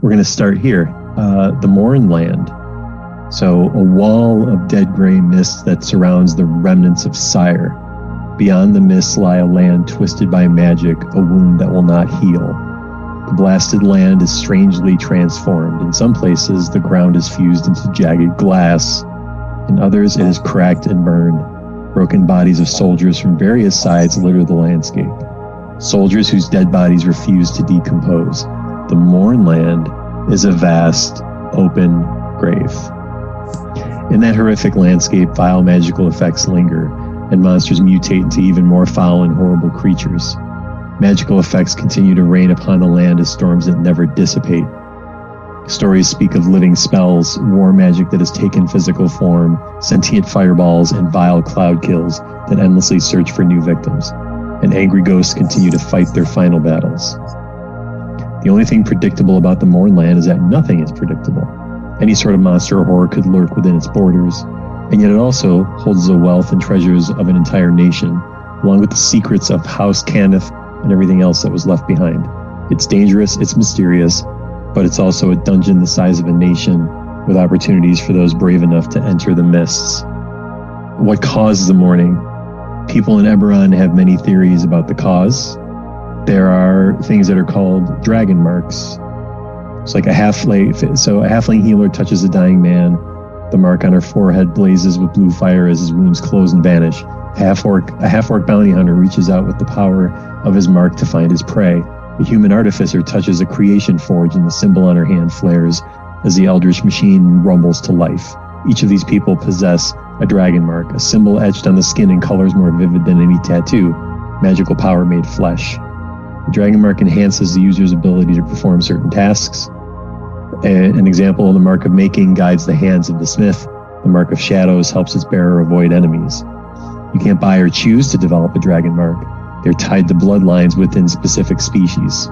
we're going to start here. Uh, the Mournland. So, a wall of dead gray mist that surrounds the remnants of Cyre. Beyond the mist lie a land twisted by magic, a wound that will not heal. The blasted land is strangely transformed. In some places, the ground is fused into jagged glass. In others, it is cracked and burned. Broken bodies of soldiers from various sides litter the landscape. Soldiers whose dead bodies refuse to decompose. The Mournland is a vast, open grave. In that horrific landscape, vile magical effects linger, and monsters mutate into even more foul and horrible creatures. Magical effects continue to rain upon the land as storms that never dissipate. Stories speak of living spells, war magic that has taken physical form, sentient fireballs, and vile cloud kills that endlessly search for new victims. And angry ghosts continue to fight their final battles. The only thing predictable about the Mournland is that nothing is predictable. Any sort of monster or horror could lurk within its borders, and yet it also holds the wealth and treasures of an entire nation, along with the secrets of House Cannith and everything else that was left behind. It's dangerous, it's mysterious, but it's also a dungeon the size of a nation with opportunities for those brave enough to enter the mists. What caused the mourning? People in Eberron have many theories about the cause. There are things that are called dragon marks, it's like a halfling. So a halfling healer touches a dying man. The mark on her forehead blazes with blue fire as his wounds close and vanish. Half orc, a half orc bounty hunter reaches out with the power of his mark to find his prey. A human artificer touches a creation forge and the symbol on her hand flares as the eldritch machine rumbles to life. Each of these people possess a dragon mark, a symbol etched on the skin in colors more vivid than any tattoo, magical power made flesh. Dragon mark enhances the user's ability to perform certain tasks, an example, the mark of making guides the hands of the smith. The mark of shadows helps its bearer avoid enemies. You can't buy or choose to develop a dragon mark. They're tied to bloodlines within specific species.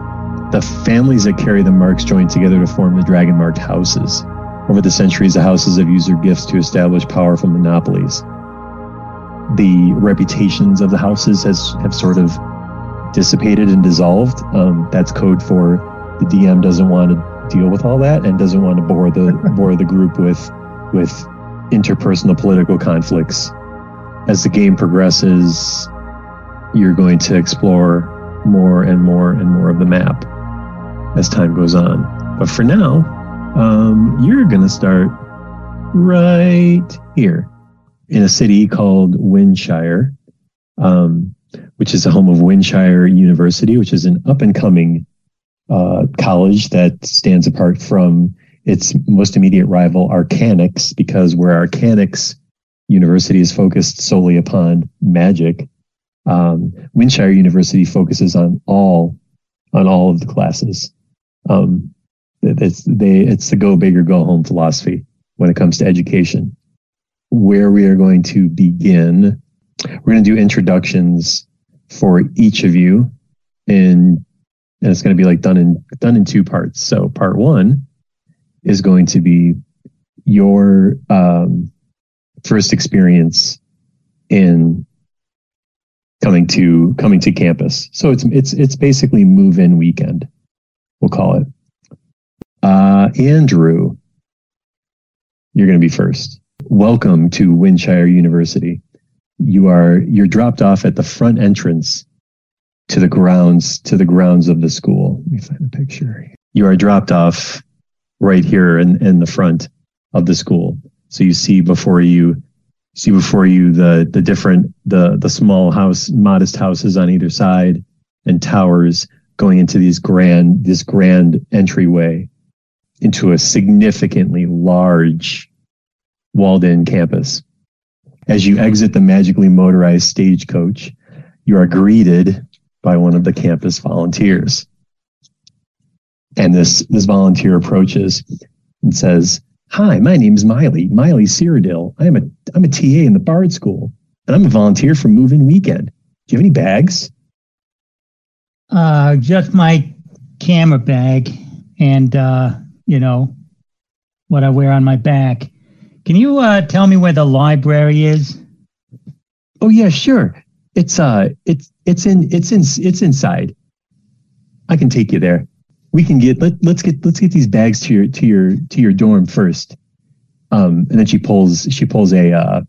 The families that carry the marks join together to form the dragon marked houses. Over the centuries, the houses have used their gifts to establish powerful monopolies. The reputations of the houses has have sort of dissipated and dissolved. Um, that's code for the DM doesn't want to deal with all that and doesn't want to bore the bore the group with with interpersonal political conflicts. As the game progresses, you're going to explore more and more and more of the map as time goes on. But for now, um, you're going to start right here in a city called Windshire, um, which is the home of Windshire University, which is an up and coming uh, college that stands apart from its most immediate rival, Arcanix, because where Arcanix University is focused solely upon magic, um, Windshire University focuses on all on all of the classes. Um, it's they it's the go big or go home philosophy when it comes to education. Where we are going to begin, we're going to do introductions for each of you in and it's going to be like done in done in two parts. So part one is going to be your um, first experience in coming to coming to campus. So it's it's it's basically move in weekend. We'll call it. Uh, Andrew, you're going to be first. Welcome to Windshire University. You are you're dropped off at the front entrance to the grounds to the grounds of the school. Let me find a picture. You are dropped off right here in, in the front of the school. So you see before you see before you the the different the the small house modest houses on either side and towers going into these grand this grand entryway into a significantly large walled in campus. As you exit the magically motorized stagecoach, you are greeted by one of the campus volunteers. And this, this volunteer approaches and says, Hi, my name is Miley, Miley Cyrodiil. I'm a, I'm a TA in the Bard School, and I'm a volunteer for Move In Weekend. Do you have any bags? Uh, just my camera bag and, uh, you know, what I wear on my back. Can you uh, tell me where the library is? Oh yeah, sure. It's uh, it's it's in it's in it's inside. I can take you there. we can get let, let's get let's get these bags to your to your to your dorm first. Um, and then she pulls she pulls a uh,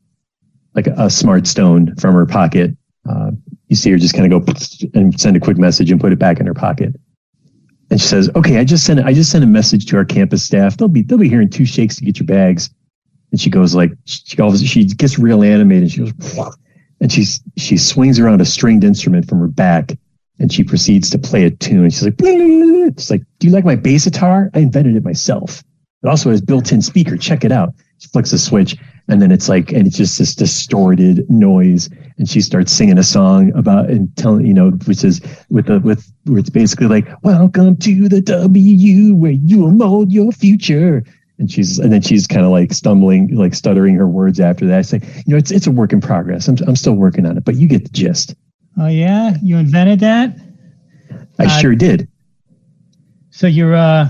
like a, a smart stone from her pocket. Uh, you see her just kind of go and send a quick message and put it back in her pocket. And she says, "Okay, I just sent I just sent a message to our campus staff. They'll be they'll be here in two shakes to get your bags." And she goes like she goes she gets real animated. And she goes, and she's she swings around a stringed instrument from her back, and she proceeds to play a tune. She's like, "It's like, do you like my bass guitar? I invented it myself. It also has built-in speaker. Check it out." She flicks a switch, and then it's like, and it's just this distorted noise and she starts singing a song about and telling you know which is with the with where it's basically like welcome to the w where you will mold your future and she's and then she's kind of like stumbling like stuttering her words after that. I say you know it's it's a work in progress. I'm, I'm still working on it but you get the gist. Oh yeah? You invented that? I uh, sure did. so you're uh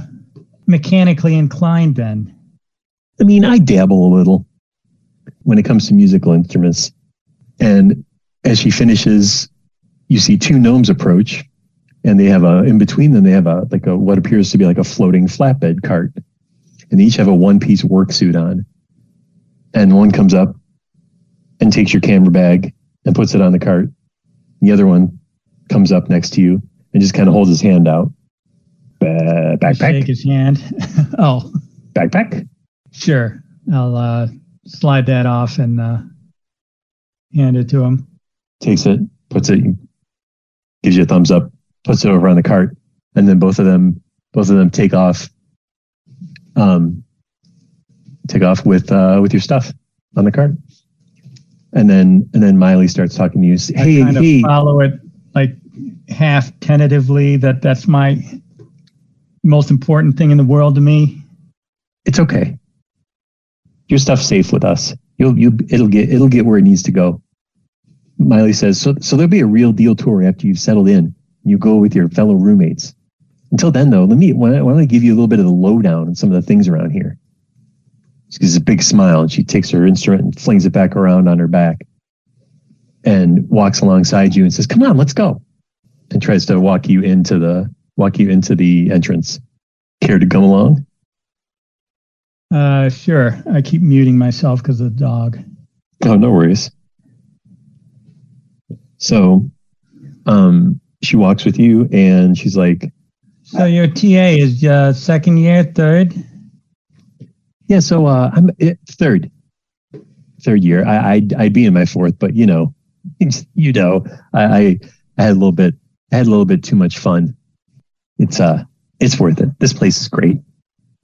mechanically inclined then? I mean i dabble a little when it comes to musical instruments. And as she finishes, you see two gnomes approach, and they have a in between them they have a like a what appears to be like a floating flatbed cart, and they each have a one piece work suit on. And one comes up and takes your camera bag and puts it on the cart. The other one comes up next to you and just kind of holds his hand out. backpack. Shake his hand. oh, backpack. Sure, I'll uh, slide that off and uh, hand it to him. Takes it, puts it, gives you a thumbs up, puts it over on the cart, and then both of them, both of them take off. Um, take off with uh, with your stuff on the cart, and then and then Miley starts talking to you. Hey, I kind hey, of follow it like half tentatively that that's my most important thing in the world to me. It's okay. Your stuff's safe with us. You'll you it'll get it'll get where it needs to go. Miley says, so so there'll be a real deal tour after you've settled in. You go with your fellow roommates. Until then, though, let me why don't I give you a little bit of the lowdown on some of the things around here. She gives a big smile and she takes her instrument and flings it back around on her back and walks alongside you and says, Come on, let's go. And tries to walk you into the walk you into the entrance. Care to come along? Uh, sure. I keep muting myself because of the dog. Oh, no worries. So, um, she walks with you, and she's like, "So your TA is uh, second year, third? Yeah. So uh, I'm eh, third, third year. I I'd, I'd be in my fourth, but you know, you know, I, I I had a little bit, I had a little bit too much fun. It's uh, it's worth it. This place is great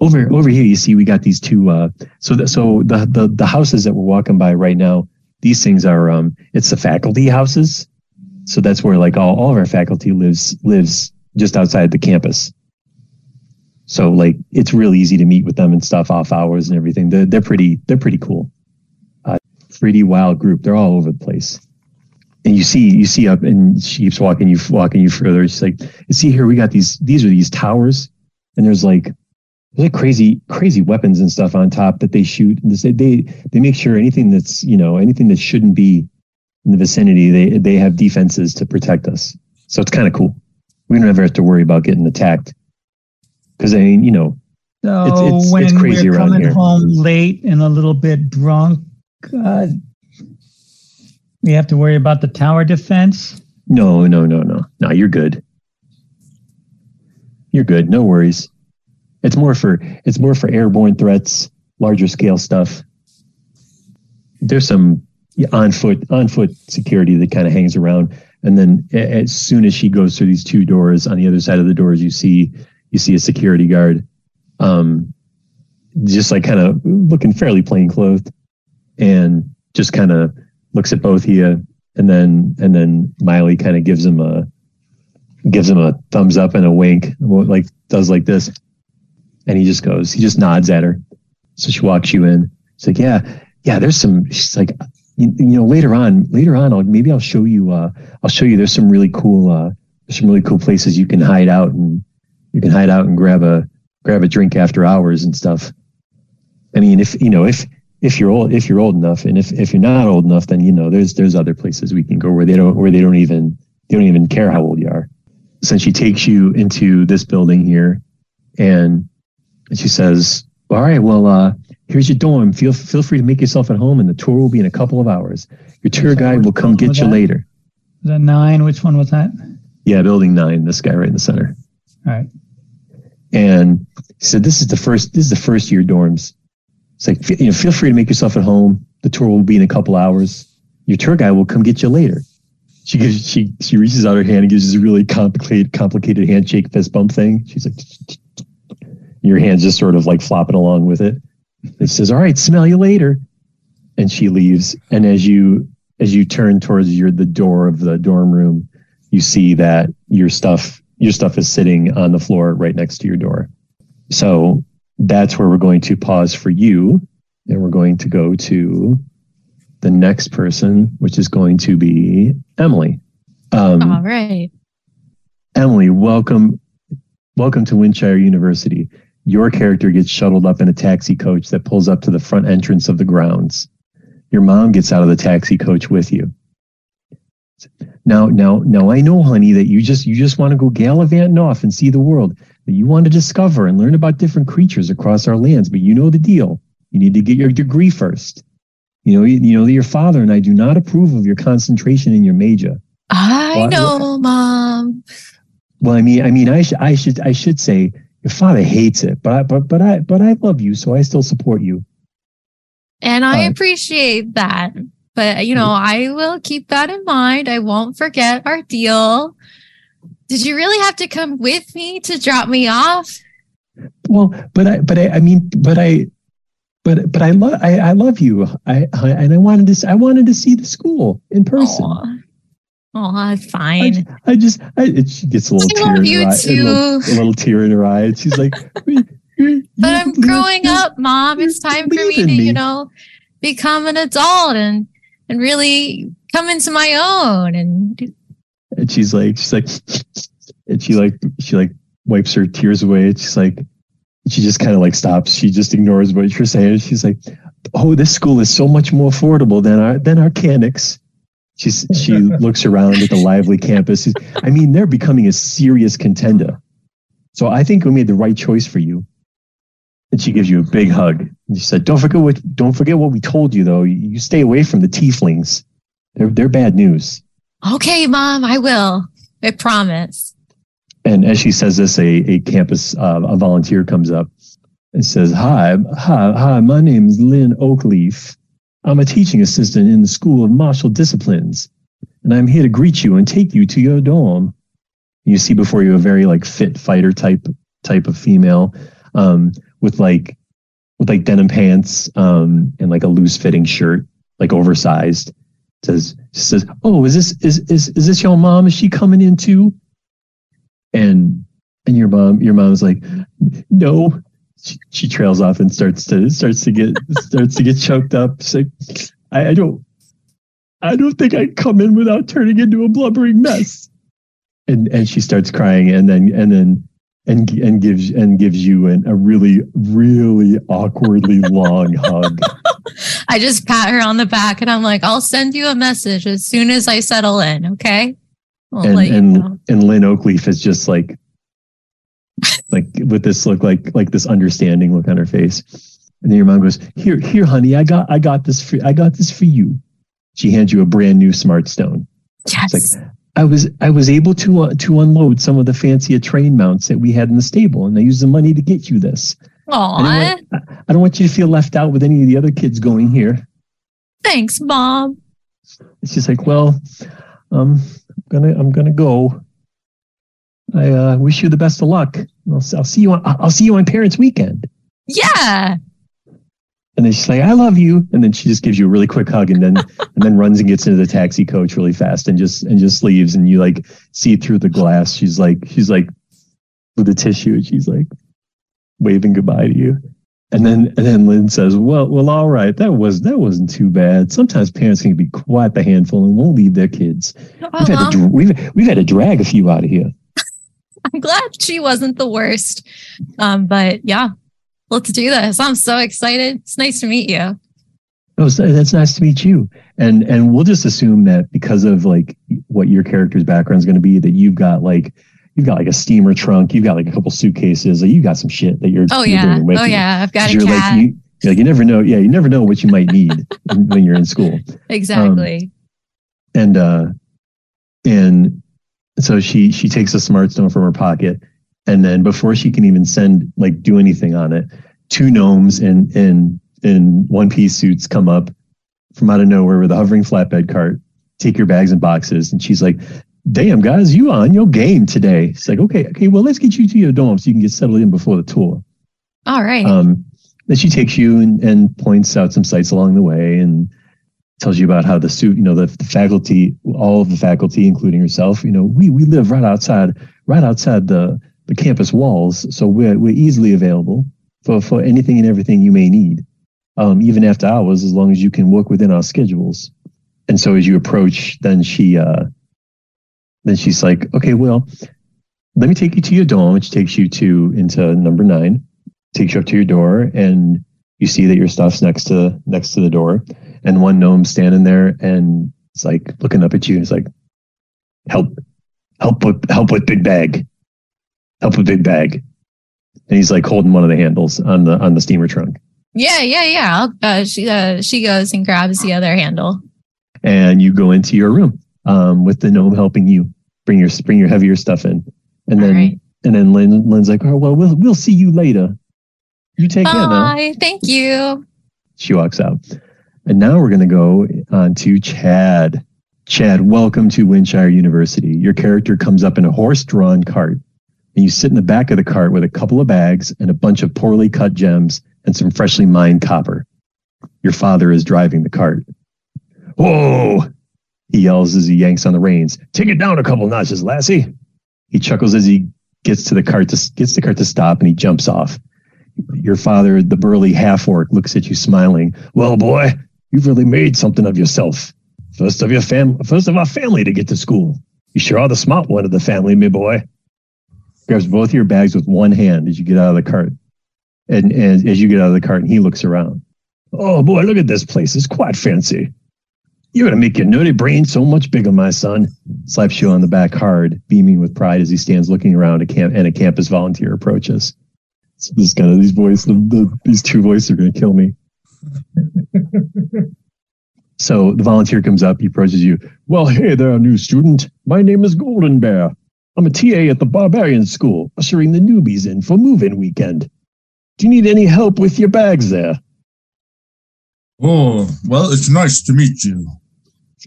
over over here you see we got these two uh so the, so the, the the houses that we're walking by right now these things are um it's the faculty houses so that's where like all, all of our faculty lives lives just outside the campus. So like it's real easy to meet with them and stuff off hours and everything. They're, they're pretty they're pretty cool. Uh, pretty wild group. They're all over the place. And you see you see up and she keeps walking you walking you further. She's like see here we got these these are these towers. And there's like there's like crazy crazy weapons and stuff on top that they shoot. And they they they make sure anything that's you know anything that shouldn't be in the vicinity they they have defenses to protect us. So it's kind of cool we don't ever have to worry about getting attacked. Because i mean you know so it's, it's, when it's crazy we're coming here. home late and a little bit drunk uh, we have to worry about the tower defense? No no no no. No you're good. You're good. No worries. It's more for it's more for airborne threats, larger scale stuff. There's some on foot on foot security that kind of hangs around, and then as soon as she goes through these two doors, on the other side of the doors, you see you see a security guard, um, just like kind of looking fairly plain clothed, and just kind of looks at both of you, and then and then Miley kind of gives him a gives him a thumbs up and a wink, like does like this. And he just goes, he just nods at her. So she walks you in. She's like, yeah, yeah, there's some, she's like, you, you know, later on, later on, I'll, maybe I'll show you, uh, I'll show you, there's some really cool, uh, some really cool places you can hide out and you can hide out and grab a, grab a drink after hours and stuff. I mean, if, you know, if, if you're old, if you're old enough and if, if you're not old enough, then, you know, there's, there's other places we can go where they don't, where they don't even, they don't even care how old you are. Since she takes you into this building here, and she says, "All right, well, uh, here's your dorm. Feel feel free to make yourself at home, and the tour will be in a couple of hours. Your tour guide will come get you that? later." The nine. Which one was that? Yeah, building nine. This guy right in the center. All right. And he said, "This is the first. This is the first year dorms. It's like you know, feel free to make yourself at home. The tour will be in a couple hours. Your tour guide will come get you later." She gives she she reaches out her hand and gives this really complicated complicated handshake fist bump thing. She's like, your hand's just sort of like flopping along with it. It says, "All right, smell you later," and she leaves. And as you as you turn towards your the door of the dorm room, you see that your stuff your stuff is sitting on the floor right next to your door. So that's where we're going to pause for you, and we're going to go to the next person, which is going to be Emily. Um, All right. Emily, welcome, welcome to Windshire University. Your character gets shuttled up in a taxi coach that pulls up to the front entrance of the grounds. Your mom gets out of the taxi coach with you. Now, now, now, I know, honey, that you just you just want to go gallivanting off and see the world. That you want to discover and learn about different creatures across our lands. But you know the deal. You need to get your degree first. You know, you, you know that your father and I do not approve of your concentration in your major. I What- know, mom. Well, I mean, I mean, I should, I should, I should say your father hates it, but I, but, but I, but I love you, so I still support you. And I Uh, appreciate that. But, you know, I will keep that in mind. I won't forget our deal. Did you really have to come with me to drop me off? Well, but I, but I, I mean, but I, but, but I love, I, I love you. I, I, and I wanted to, I wanted to see the school in person. Oh, that's fine. I just, I, it, she gets a little I tear in her eye, a little, a little tear in her eye, and she's like, But I'm growing up, mom. It's time for me to, me. you know, become an adult and and really come into my own. And And she's like, she's like, and she like, she like wipes her tears away. And she's like, she just kind of like stops. She just ignores what you're saying. She's like, oh, this school is so much more affordable than our than Arcanix. She's she looks around at the lively campus. I mean, they're becoming a serious contender. So I think we made the right choice for you. And she gives you a big hug. And she said, "Don't forget what don't forget what we told you, though. You stay away from the tieflings. They're they're bad news." okay, mom, I will. I promise. And as she says this, a, a campus uh, a volunteer comes up and says, "Hi, hi, hi. My name is Lynn Oakleaf. I'm a teaching assistant in the School of Martial Disciplines, and I'm here to greet you and take you to your dorm." You see before you a very like fit fighter type type of female um, with like with like denim pants um, and like a loose fitting shirt, like oversized. Says says, "Oh, is this is is is this your mom? Is she coming in too?" and and your mom your mom's like no she, she trails off and starts to starts to get starts to get choked up like I, I don't i don't think i'd come in without turning into a blubbering mess and and she starts crying and then and then and and gives and gives you an, a really really awkwardly long hug I just pat her on the back and I'm like, I'll send you a message as soon as I settle in. Okay. I'll and you and know. and Lynn Oakleaf is just like like with this look like like this understanding look on her face. And then your mom goes, Here, here, honey, I got I got this for I got this for you. She hands you a brand new smart stone. Yes. Like I was I was able to uh, to unload some of the fancier train mounts that we had in the stable, and I used the money to get you this. I don't, want, I, don't want you to feel left out with any of the other kids going here. thanks, mom. It's just like, well, um, I'm gonna I'm gonna go. I uh, wish you the best of luck. I'll, I'll see you on I'll see you on Parents Weekend. Yeah. And then she's like, I love you. And then she just gives you a really quick hug and then and then runs and gets into the taxi coach really fast and just and just leaves. And you like see through the glass. She's like, she's like with the tissue, and she's like waving goodbye to you. And then and then Lynn says, Well, well, all right, that was that wasn't too bad. Sometimes parents can be quite the handful and won't leave their kids. We've had to we've we've had to drag a few out of here. I'm glad she wasn't the worst. Um, but yeah, let's do this. I'm so excited. It's nice to meet you. Oh, so that's nice to meet you. And and we'll just assume that because of like what your character's background is going to be, that you've got like you've got like a steamer trunk, you've got like a couple suitcases, like, you got some shit that you're. Oh you're yeah. with Oh yeah. I've got a You're cat. like you, you're like you never know. Yeah, you never know what you might need when you're in school. exactly. and uh and so she she takes a smart stone from her pocket and then before she can even send like do anything on it two gnomes in in in one piece suits come up from out of nowhere with a hovering flatbed cart take your bags and boxes and she's like damn guys you on your game today it's like okay okay well let's get you to your dorm so you can get settled in before the tour All right. um, then she takes you and, and points out some sites along the way and tells you about how the suit, you know, the, the faculty, all of the faculty, including yourself, you know, we we live right outside, right outside the the campus walls, so we're we're easily available for for anything and everything you may need, um, even after hours, as long as you can work within our schedules. And so as you approach, then she uh, then she's like, okay, well, let me take you to your dorm, which takes you to into number nine takes you up to your door and you see that your stuff's next to next to the door and one gnome standing there and it's like looking up at you and it's like help help with help with big bag help with big bag and he's like holding one of the handles on the on the steamer trunk yeah. Yeah. Yeah. I'll, uh, she uh, she goes and grabs the other handle. and you go into your room um, with the gnome helping you bring your bring your heavier stuff in and then right. and then Lynn, Lynn's like oh well we'll we'll see you later you take care now Bye. Thank you. She walks out. And now we're going to go on to Chad. Chad, welcome to Windshire University. Your character comes up in a horse drawn cart, and you sit in the back of the cart with a couple of bags and a bunch of poorly cut gems and some freshly mined copper. Your father is driving the cart. Whoa! He yells as he yanks on the reins. Take it down a couple notches, lassie. He chuckles as he gets to the cart to gets the cart to stop and he jumps off. Your father, the burly half orc, looks at you smiling. Well, boy, you've really made something of yourself. First of your fam, first of our family to get to school. You sure are the smart one of the family, me boy. Grabs both of your bags with one hand as you get out of the cart, and, and as you get out of the cart, and he looks around. Oh boy, look at this place. It's quite fancy. You're gonna make your nerdy brain so much bigger, my son. Slaps you on the back hard, beaming with pride as he stands looking around a camp and a campus volunteer approaches. So this kind of these boys, the, the, these two voices are to kill me. so the volunteer comes up, he approaches you. Well, hey there, new student. My name is Golden Bear. I'm a TA at the Barbarian School, ushering the newbies in for move-in weekend. Do you need any help with your bags there? Oh, well, it's nice to meet you.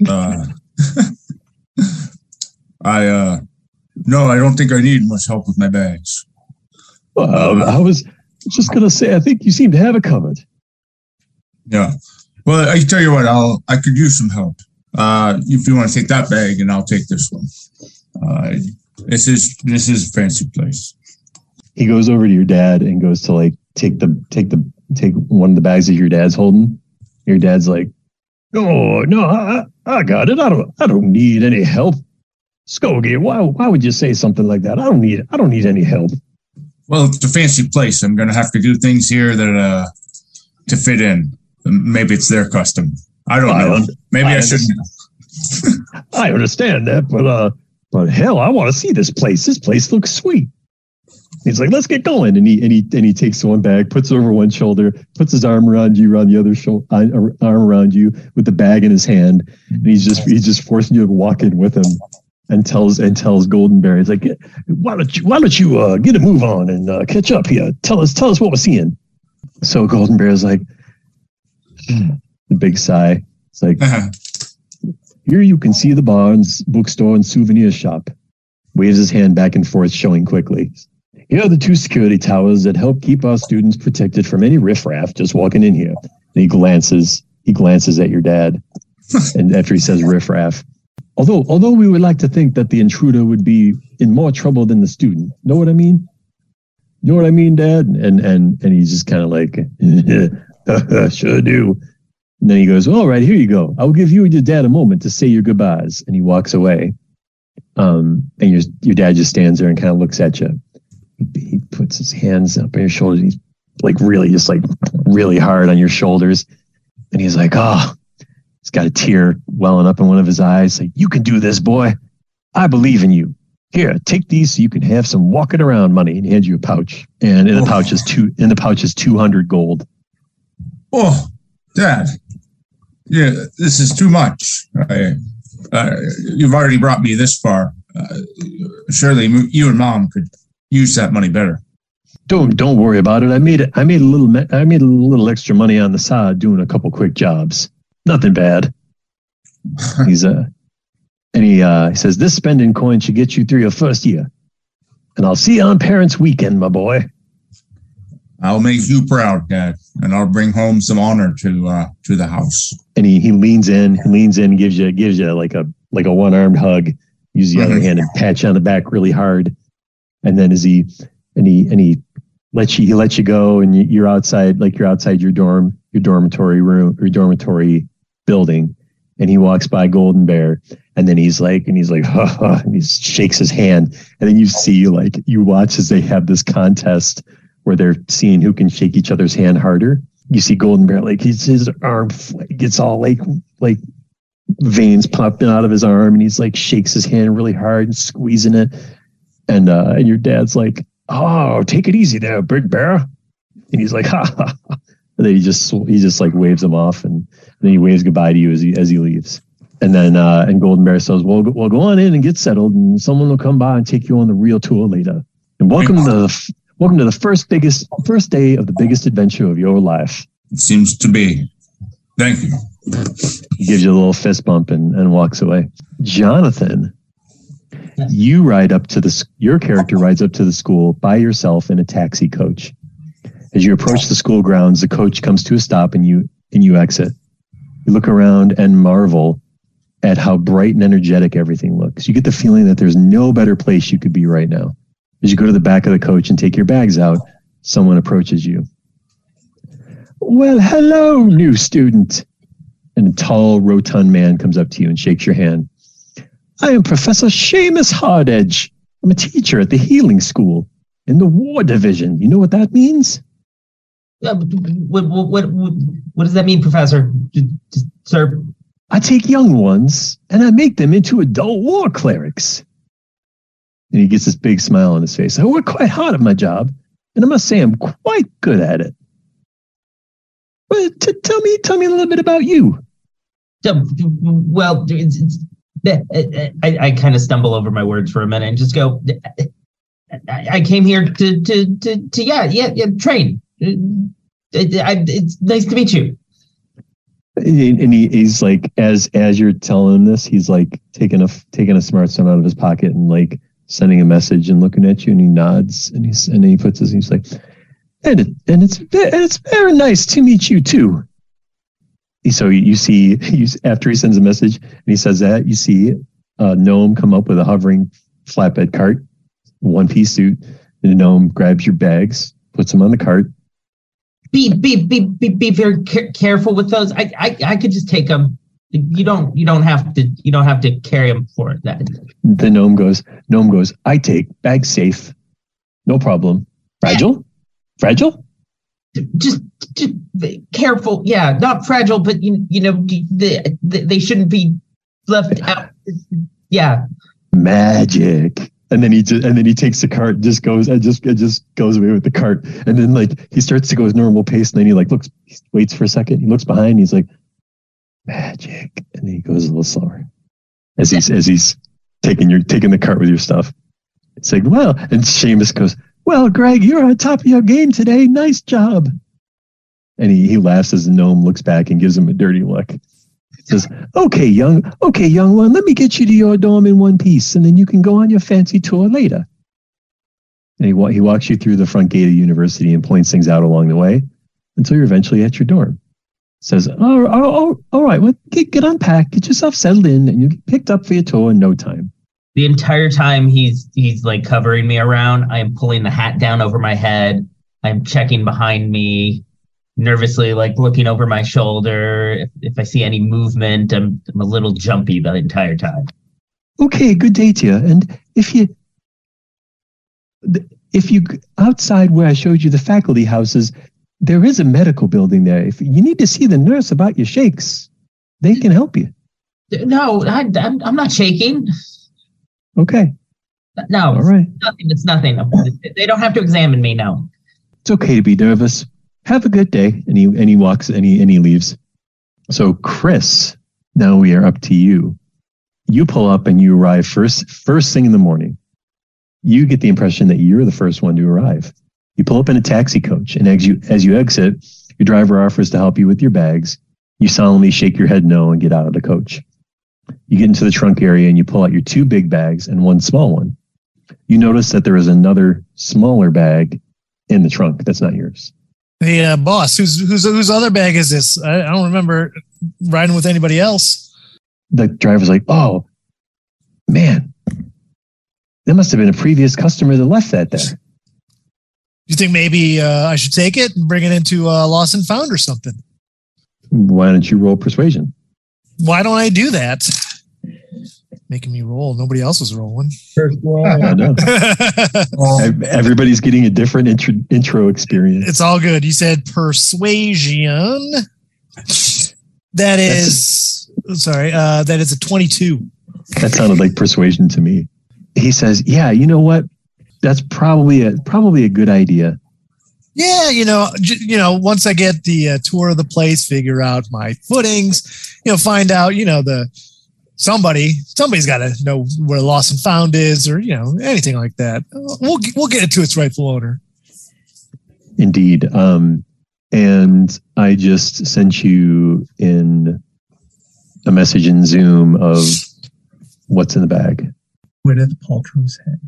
Uh, I, uh, no, I don't think I need much help with my bags. Well, I was just going to say, I think you seem to have it covered. Yeah. Well, I tell you what, I'll, I could use some help. Uh, if you want to take that bag and I'll take this one. Uh, this is, this is a fancy place. He goes over to your dad and goes to like take the take the take one of the bags that your dad's holding. Your dad's like, "Oh no, I, I got it. I don't I don't need any help." Skogie, why why would you say something like that? I don't need I don't need any help. Well, it's a fancy place. I'm going to have to do things here that, uh, to fit in. Maybe it's their custom. I don't I know. Maybe I I shouldn't. I understand that, but uh, but hell, I want to see this place. This place looks sweet. He's like, let's get going, and he and he and he takes one bag, puts it over one shoulder, puts his arm around you, around the other shoulder, arm around you with the bag in his hand, and he's just he's just forcing you to walk in with him, and tells and tells Golden Bear, he's like, why don't you why don't you uh, get a move on and uh, catch up here? Tell us tell us what we're seeing. So Golden Bear is like, the big sigh. It's like, uh-huh. here you can see the barns, bookstore, and souvenir shop. Waves his hand back and forth, showing quickly. Here are the two security towers that help keep our students protected from any riffraff just walking in here. And he glances, he glances at your dad, and after he says riffraff, although although we would like to think that the intruder would be in more trouble than the student. Know what I mean? You Know what I mean, Dad? And and and he's just kind of like, sure do. And then he goes, All right, here you go. I'll give you and your dad a moment to say your goodbyes. And he walks away. Um, and your your dad just stands there and kind of looks at you. He puts his hands up on your shoulders. He's like really just like really hard on your shoulders. And he's like, Oh, he's got a tear welling up in one of his eyes. Like, you can do this, boy. I believe in you. Here, take these so you can have some walking around money. And he hands you a pouch, and in the pouch is two. In the pouch is two hundred gold. Oh, Dad. Yeah, this is too much. I, uh, you've already brought me this far. Uh, surely you and Mom could use that money better. Don't don't worry about it. I made it. I made a little. I made a little extra money on the side doing a couple quick jobs. Nothing bad. He's uh, and he uh, he says this spending coin should get you through your first year, and I'll see you on Parents' Weekend, my boy. I'll make you proud, Dad, and I'll bring home some honor to uh, to the house. And he he leans in, he leans in, gives you gives you like a like a one armed hug. Uses the other Mhm. hand and pat you on the back really hard, and then as he and he and he lets you he lets you go, and you, you're outside like you're outside your dorm your dormitory room your dormitory building, and he walks by Golden Bear, and then he's like and he's like ha, ha, and he shakes his hand, and then you see like you watch as they have this contest where they're seeing who can shake each other's hand harder. You see Golden Bear like he's his arm gets all like like veins popping out of his arm, and he's like shakes his hand really hard and squeezing it, and uh, and your dad's like, "Oh, take it easy there, Big Bear," and he's like, "Ha ha." And then he just he just like waves him off, and then he waves goodbye to you as he as he leaves. And then uh, and Golden Bear says, "Well, go, well, go on in and get settled, and someone will come by and take you on the real tour later. And welcome to the welcome to the first biggest first day of the biggest adventure of your life." It seems to be. Thank you. He gives you a little fist bump and, and walks away. Jonathan, you ride up to the your character rides up to the school by yourself in a taxi coach. As you approach the school grounds, the coach comes to a stop and you and you exit. You look around and marvel at how bright and energetic everything looks. You get the feeling that there's no better place you could be right now. As you go to the back of the coach and take your bags out, someone approaches you. Well, hello, new student and a tall, rotund man comes up to you and shakes your hand. I am Professor Seamus Hardedge. I'm a teacher at the healing school in the war division. You know what that means? Uh, what, what, what, what does that mean, Professor? Sir, I take young ones and I make them into adult war clerics. And he gets this big smile on his face. I work quite hard at my job, and I must say I'm quite good at it. But t- tell me, tell me a little bit about you. well, it's, it's, I, I, kind of stumble over my words for a minute and just go. I, came here to, to, to, to yeah, yeah, yeah, train. It's nice to meet you. and and he, he's like as as you're telling him this he's like taking a taking a smartphone out of his pocket and like sending a message and looking at you and he nods and he's and he puts his he's like and it, and it's and it's very nice to meet you too so you see you, after he sends a message and he says that you see uh, a gnome come up with a hovering flatbed cart one piece suit the gnome grabs your bags puts them on the cart Be be be be, be very careful with those. I, I I could just take them. You don't you don't have to you don't have to carry them for. That The gnome goes, gnome goes, I take bag safe. No problem. Fragile? Fragile? just just careful. Yeah, not fragile, but you you know they they, they shouldn't be left out. Yeah, Magic. And then he just, and then he takes the cart, and just goes, and just it just goes away with the cart. And then like he starts to go his normal pace, and then he like looks, waits for a second, he looks behind, he's like, magic, and he goes a little slower as he's as he's taking your taking the cart with your stuff. It's like, well, and Seamus goes, well, Greg, you're on top of your game today. Nice job. And he, he laughs as the gnome looks back and gives him a dirty look. He says, okay, young, okay, young one, let me get you to your dorm in one piece, and then you can go on your fancy tour later. And he, wa- he walks you through the front gate of the university and points things out along the way until you're eventually at your dorm. Says, oh, oh, oh all right, well, get, get unpacked, get yourself settled in, and you get picked up for your tour in no time. the entire time he's he's like covering me around, I am pulling the hat down over my head. I'm checking behind me, nervously like looking over my shoulder. If, if I see any movement, I'm, I'm a little jumpy the entire time. okay, good day to you. And if you, if you outside where I showed you the faculty houses, there is a medical building there. If you need to see the nurse about your shakes, they can help you. No, I, I'm, I'm not shaking. Okay. No, All it's right. nothing. It's nothing. They don't have to examine me. No. It's okay to be nervous. Have a good day. And he and he walks and he and he leaves. So Chris, now we are up to you. You pull up and you arrive first first thing in the morning. You get the impression that you're the first one to arrive. You pull up in a taxi coach, and as you as you exit, your driver offers to help you with your bags. You solemnly shake your head no and get out of the coach. You get into the trunk area and you pull out your two big bags and one small one. You notice that there is another smaller bag in the trunk that's not yours. Hey, uh, boss, whose whose whose other bag is this? I, I don't remember riding with anybody else. The driver's like, "Oh, man, that must have been a previous customer that left that there." You think maybe uh, I should take it and bring it into uh, Lost and Found or something? Why don't you roll persuasion? Why don't I do that? Making me roll. Nobody else was rolling. First I know. Everybody's getting a different intro, intro experience. it's all good. You said persuasion. That is sorry. Uh, that is a twenty-two. That sounded like persuasion to me. He says, "Yeah, you know what? That's probably a probably a good idea." Yeah, you know, j- you know, once I get the uh, tour of the place, figure out my footings, you know, find out, you know, the somebody, somebody's got to know where lost and found is, or you know, anything like that. We'll we'll get it to its rightful owner. Indeed. Um, and I just sent you in a message in Zoom of what's in the bag. Gwyneth Paltrow's head.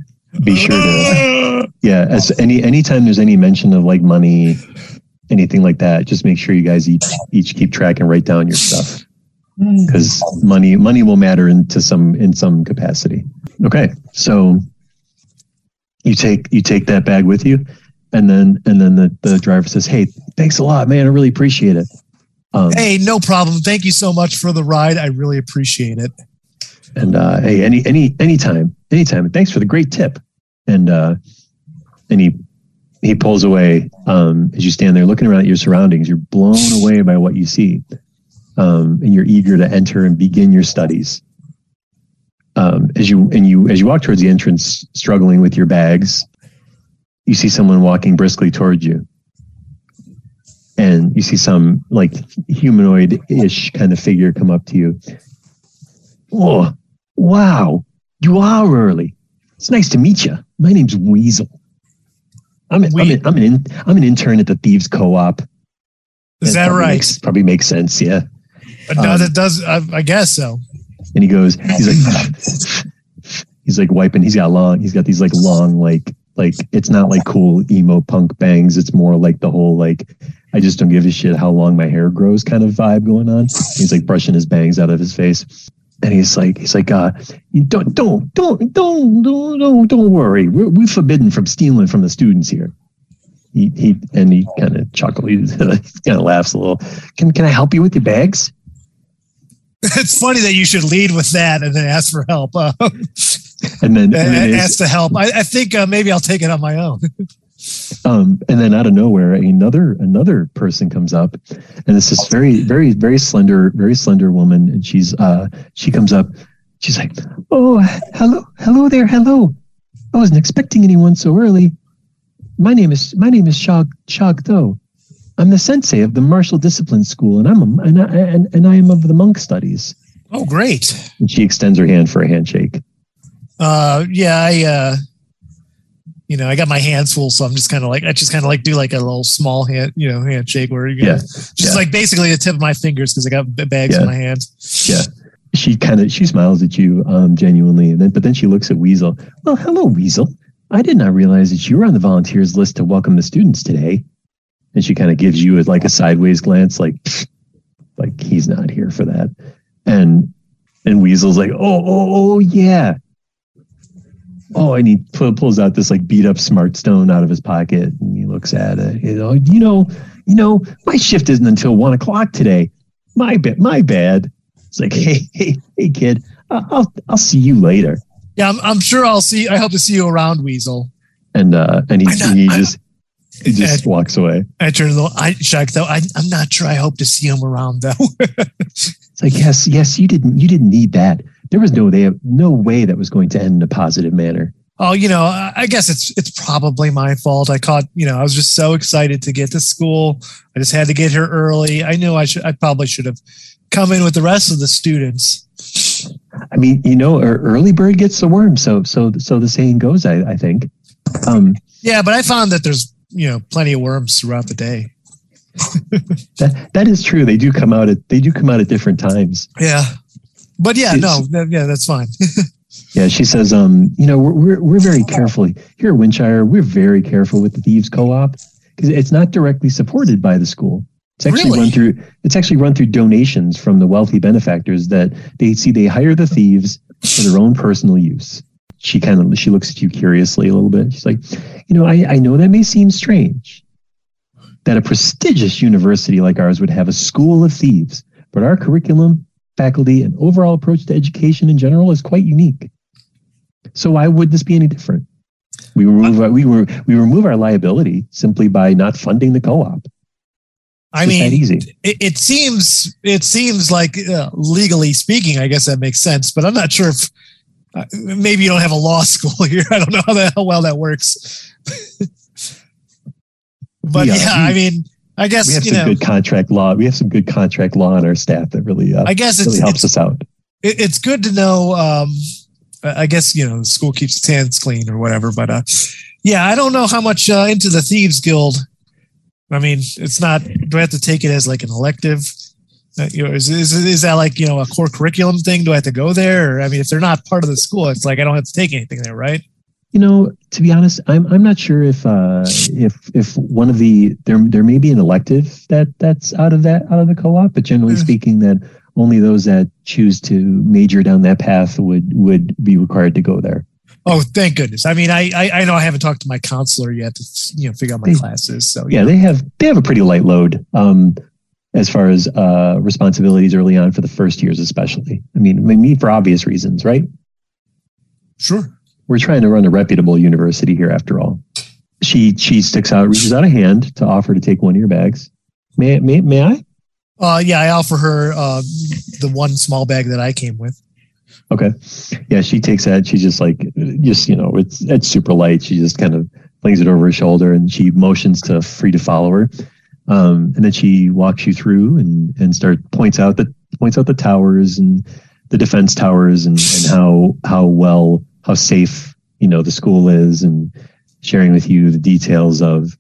Be sure to yeah. As any anytime there's any mention of like money, anything like that, just make sure you guys each each keep track and write down your stuff because money money will matter into some in some capacity. Okay, so you take you take that bag with you, and then and then the the driver says, "Hey, thanks a lot, man. I really appreciate it." Um, Hey, no problem. Thank you so much for the ride. I really appreciate it. and uh, hey, any any anytime, anytime. Thanks for the great tip. And uh, and he he pulls away um, as you stand there looking around at your surroundings. You're blown away by what you see, um, and you're eager to enter and begin your studies. Um, as you and you as you walk towards the entrance, struggling with your bags, you see someone walking briskly towards you, and you see some like humanoid-ish kind of figure come up to you. Oh, wow. You are early. It's nice to meet you. My name's Weasel. I'm, an, I'm, an, I'm, an, in, I'm an intern at the Thieves Co-op. Is that probably right? Makes, probably makes sense, yeah. No, um, that does. I, I guess so. And he goes, he's like, he's like wiping. He's got long. He's got these like long, like, like it's not like cool emo punk bangs. It's more like the whole like, I just don't give a shit how long my hair grows kind of vibe going on. He's like brushing his bangs out of his face. And he's like, he's like, uh, don't, don't, don't, don't, don't, don't, don't worry. We're, we're forbidden from stealing from the students here. He, he, and he kind of chuckles. He kind of laughs a little. Can, can I help you with your bags? It's funny that you should lead with that and then ask for help. Uh, And then, and then ask to help. I, I think uh, maybe I'll take it on my own. Um, and then out of nowhere, another another person comes up, and it's this very very very slender very slender woman, and she's uh she comes up, she's like, oh hello hello there hello, I wasn't expecting anyone so early. My name is my name is Shag Shag Tho. I'm the sensei of the martial discipline school, and I'm a, and I, and, and I am of the monk studies. Oh, great. And she extends her hand for a handshake. Uh, yeah, I, uh, you know, I got my hands full, so I'm just kind of like, I just kind of like do like a little small hand, you know, handshake where you Yeah, just yeah. like basically the tip of my fingers because I got bags Yeah. in my hands. Yeah. She kind of she smiles at you um, genuinely, and then but then she looks at Weasel. Well, hello, Weasel. I did not realize that you were on the volunteers list to welcome the students today. And she kind of gives you like a sideways glance, like like he's not here for that. And and Weasel's like, oh oh oh yeah. Oh, and he pu- pulls out this like beat up smart stone out of his pocket, and he looks at it. You know, you know, you know, my shift isn't until one o'clock today. My bad, my bad. It's like, hey, hey, hey, kid, I'll I'll see you later. Yeah, I'm, I'm sure I'll see. I hope to see you around, Weasel. And uh, and he not- he I'm- just he just walks away. I turn to the I Shaq though. I, I'm not sure. I hope to see him around though. It's like, yes, yes, you didn't you didn't need that. There was no they have no way that was going to end in a positive manner. Oh, you know, I guess it's it's probably my fault. I caught, you know, I was just so excited to get to school. I just had to get here early. I knew I should I probably should have come in with the rest of the students. I mean, you know, early bird gets the worm. So, so, so the saying goes. I, I think. Um, Yeah, but I found that there's, you know, plenty of worms throughout the day. that that is true. They do come out at they do come out at different times. Yeah. But yeah, It's- no, that- yeah, that's fine. Yeah, she says, um, you know, we're we're, we're very careful here at Windshire. We're very careful with the thieves co-op because it's not directly supported by the school. It's actually Really? run through. It's actually run through donations from the wealthy benefactors that they see. They hire the thieves for their own personal use. She kind of she looks at you curiously a little bit. She's like, you know, I, I know that may seem strange that a prestigious university like ours would have a school of thieves, but our curriculum, faculty, and overall approach to education in general is quite unique. So why would this be any different? We remove our, we were we remove our liability simply by not funding the co-op. I It's that mean, easy. it, it seems it seems like uh, legally speaking, I guess that makes sense. But I'm not sure if uh, maybe you don't have a law school here. I don't know how, that, how well that works. but We, uh, yeah, I mean, I guess We have some know, good contract law. We have some good contract law on our staff that really uh, I guess really helps us out. it- it's good to know. Um, I I guess you know the school keeps its hands clean or whatever. But uh, yeah, I don't know how much uh, into the thieves guild. I mean, it's not. Do I have to take it as like an elective? Uh, you know, is, is is that like you know a core curriculum thing? Do I have to go there? Or, I mean, if they're not part of the school, it's like I don't have to take anything there, right? You know, to be honest, I'm I'm not sure if uh, if if one of the there there may be an elective that that's out of that out of the co-op, but generally Mm. speaking, that only those that choose to major down that path would would be required to go there. Oh, thank goodness. I mean, I I, I know I haven't talked to my counselor yet to you know figure out my They- classes. So Yeah, they have they have a pretty light load um, as far as uh, responsibilities early on for the first years, especially. I mean, I mean for obvious reasons, right? sure. We're trying to run a reputable university here, after all. She she sticks out, reaches out a hand to offer to take one of your bags. May may may I? Uh, yeah, I offer her uh, the one small bag that I came with. Okay. Yeah, she takes that. She's just like, just you know, it's it's super light. She just kind of flings it over her shoulder and she motions to free to follow her. Um, and then she walks you through and and start points out the points out the towers and the defense towers and, and how how well how safe you know the school is and sharing with you the details of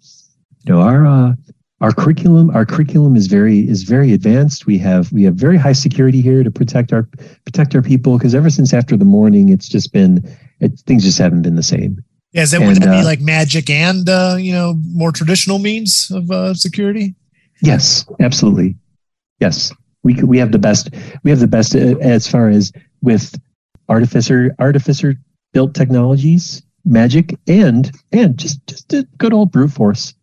you know our uh, our curriculum our curriculum is very is very advanced. We have we have very high security here to protect our protect our people because ever since after the Mourning it's just been it, things just haven't been the same. Yeah, is that would that uh, be like magic and uh, you know more traditional means of uh, security? yes absolutely. Yes. We we have the best we have the best uh, as far as with artificer artificer built technologies magic and and just just a good old brute force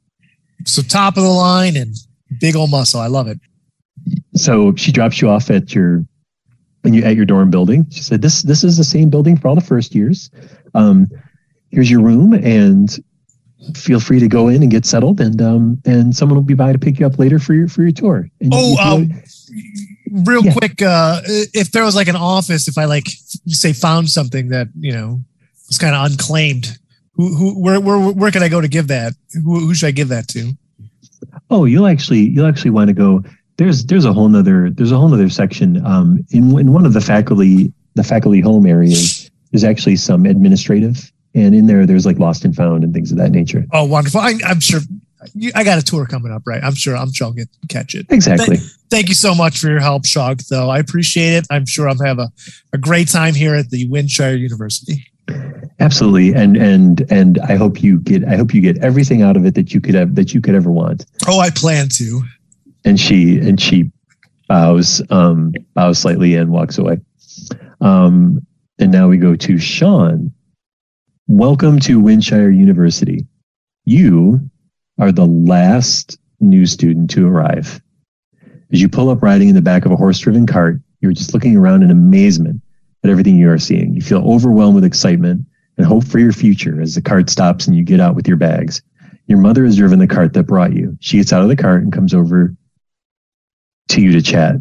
So top of the line and big old muscle. I love it. so she drops you off at your and you at your dorm building she said this this is the same building for all the first years um here's your room and feel free to go in and get settled and um and someone will be by to pick you up later for your for your tour and Oh, you feel- um, real Yeah. quick, uh, if there was like an office, if I like say found something that you know was kind of unclaimed, who who where where where can I go to give that? Who, who should I give that to? Oh, you'll actually you'll actually want to go. There's there's a whole nother there's a whole nother section um, in in one of the faculty the faculty home areas. There's actually some administrative, and in there there's like lost and found and things of that nature. Oh, wonderful! I, I'm sure you, I got a tour coming up, right? I'm sure I'm sure I'll get catch it. Exactly. Thank you so much for your help, Shog. Though I appreciate it. I'm sure I'll have a, a great time here at the Windshire University. Absolutely, and and and I hope you get I hope you get everything out of it that you could have that you could ever want. Oh, I plan to. And she and she bows um, bows slightly and walks away. Um, and now we go to Sean. Welcome to Windshire University. You are the last new student to arrive. As you pull up riding in the back of a horse-driven cart, you're just looking around in amazement at everything you are seeing. You feel overwhelmed with excitement and hope for your future as the cart stops and you get out with your bags. Your mother has driven the cart that brought you. She gets out of the cart and comes over to you to chat.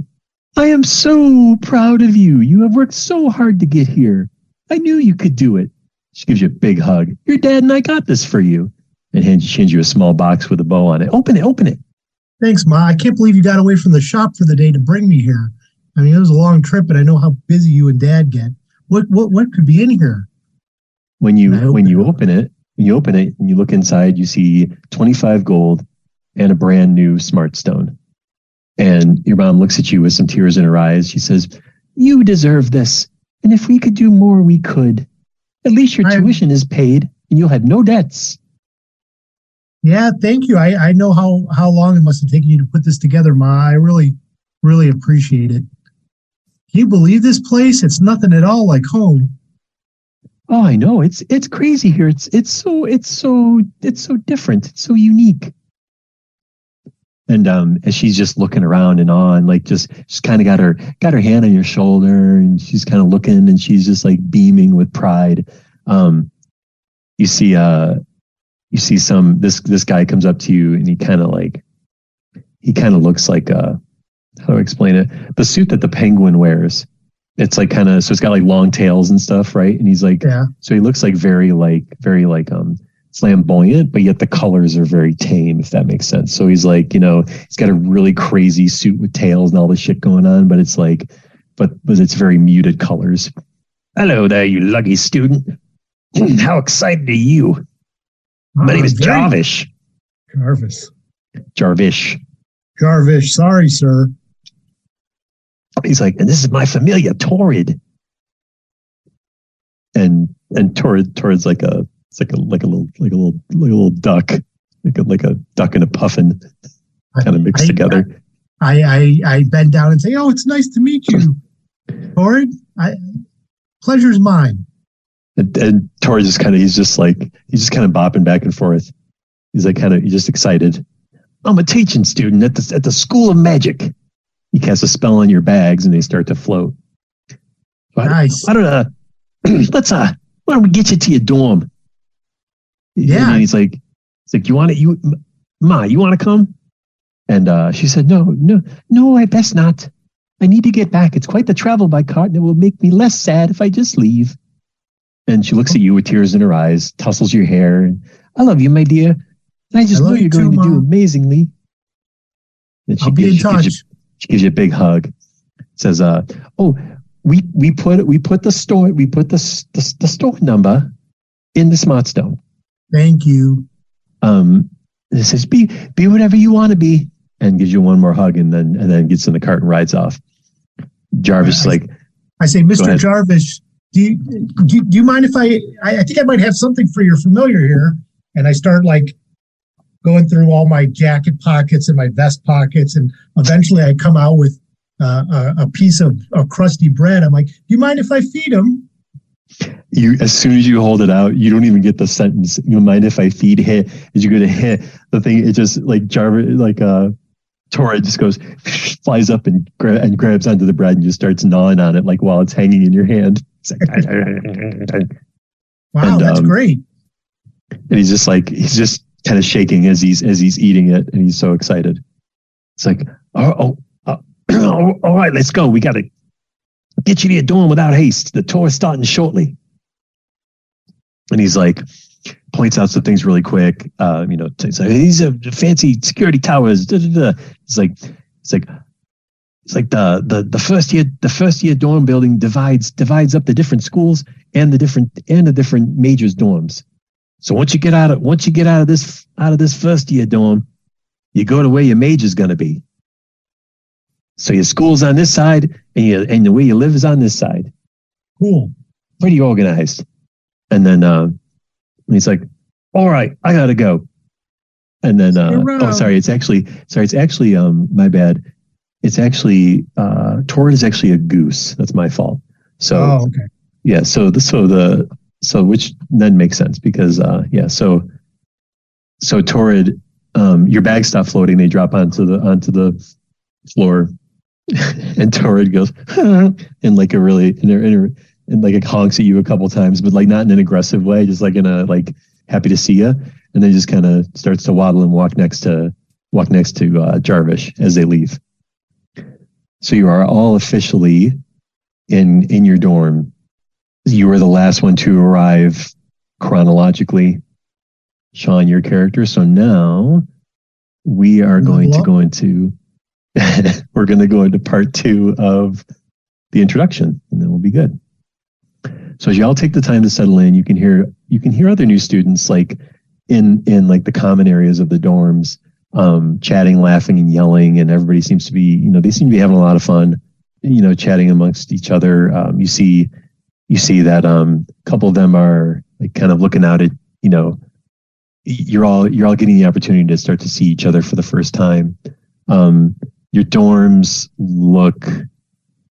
I am so proud of you. You have worked so hard to get here. I knew you could do it. She gives you a big hug. Your dad and I got this for you. And hands, hands you a small box with a bow on it. Open it, open it. Thanks, Ma. I can't believe you got away from the shop for the day to bring me here. I mean, it was a long trip, and I know how busy you and Dad get. What what what could be in here? When you when you it. open it, when you open it and you look inside, you see 25 gold and a brand new smart stone. And your mom looks at you with some tears in her eyes. She says, You deserve this. And if we could do more, we could. At least your I- tuition is paid and you'll have no debts. Yeah, thank you. I I know how how long it must have taken you to put this together, Ma. I really really appreciate it. Can you believe this place? It's nothing at all like home. Oh, I know. It's it's crazy here. It's it's so it's so it's so different. It's so unique. And um, as she's just looking around and on, like just she's kind of got her got her hand on your shoulder, and she's kind of looking, and she's just like beaming with pride. Um, you see, uh, you see some this this guy comes up to you, and he kind of like he kind of looks like a how do I explain it? The suit that the penguin wears. It's like kind of so it's got like long tails and stuff, right? And he's like Yeah. so he looks like very like very like um flamboyant, but yet the colors are very tame, if that makes sense. So he's like, you know, he's got a really crazy suit with tails and all this shit going on, but it's like, but but it's very muted colors. Hello there, you lucky student. How excited are you? My Ah, name is very- Jarvish. Jarvis. Jarvish. Jarvish. Sorry, sir. He's like, and this is my familia, Torrid. And and Torrid Torrid's like a it's like a like a little like a little like a little duck, like a like a duck and a puffin kind of mixed I- together. I, I I bend down and say, "Oh, it's nice to meet you, Torrid. I pleasure's mine." And, and Torrid just kind of he's just like he's just kind of bopping back and forth. He's like kind of he's just excited. I'm a teaching student at the at the School of Magic. You cast a spell on your bags and they start to float. Why, Nice. why don't uh let's uh why don't we get you to your dorm? Yeah. And he's like he's like you want it you Ma you want to come? And uh, she said no no no I best not. I need to get back. It's quite the travel by cart and it will make me less sad if I just leave. And she looks at you with tears in her eyes, tussles your hair, and I love you, my dear. And I just I know you're you going too, to do amazingly. And she I'll be gives, in she gives you she gives you a big hug. Says, "Uh, oh, we we put we put the store we put the the, the store number in the smart stone. Thank you. Um, it says, be be whatever you want to be, and gives you one more hug, and then and then gets in the cart and rides off. Jarvis I- like, I say, Mr. Jarvis, do you, do, do you mind if I, I? I think I might have something for your familiar here. And I start like going through all my jacket pockets and my vest pockets, and eventually I come out with uh, a, a piece of, of crusty bread. I'm like, do you mind if I feed him? you as soon as you hold it out, you don't even get the sentence. You mind if I feed hit? As you go to hit the thing, it just like Jarvis like uh. Tora just goes, flies up and, gra- and grabs onto the bread and just starts gnawing on it like while it's hanging in your hand. Like, Wow, And, that's um, great. and he's just like he's just kind of shaking as he's as he's eating it and he's so excited it's like oh, oh, oh all right let's go we gotta get you to your dorm without haste the tour is starting shortly and he's like points out some things really quick uh you know it's like these are fancy security towers da, da, da. it's like it's like it's like the, the the first year the first year dorm building divides divides up the different schools and the different and the different majors dorms so once you get out of once you get out of this out of this first year dorm, you go to where your major's going to be. So your school's on this side, and you and the way you live is on this side. Cool. Pretty organized. And then uh, he's like, "All right, I gotta go." And then, uh, oh, sorry, it's actually sorry, it's actually um, my bad. It's actually uh, Torrid is actually a goose. That's my fault. So oh, okay. yeah so the so the so which then makes sense because uh yeah so so torrid um your bags stop floating they drop onto the onto the floor and torrid goes in like a really in a, in a and like it honks at you a couple times but like not in an aggressive way just like in a like happy to see you and then just kind of starts to waddle and walk next to walk next to uh jarvish as they leave so you are all officially in in your dorm you were the last one to arrive chronologically. Sean, your character. So now we are going to go into we're going to go into part two of the introduction, and then we'll be good. So as y'all take the time to settle in, you can hear you can hear other new students like in in like the common areas of the dorms, um, chatting, laughing, and yelling, and everybody seems to be you know they seem to be having a lot of fun, you know, chatting amongst each other. Um, you see you see that um, a couple of them are like kind of looking out at you know you're all you're all getting the opportunity to start to see each other for the first time. Um, your dorms look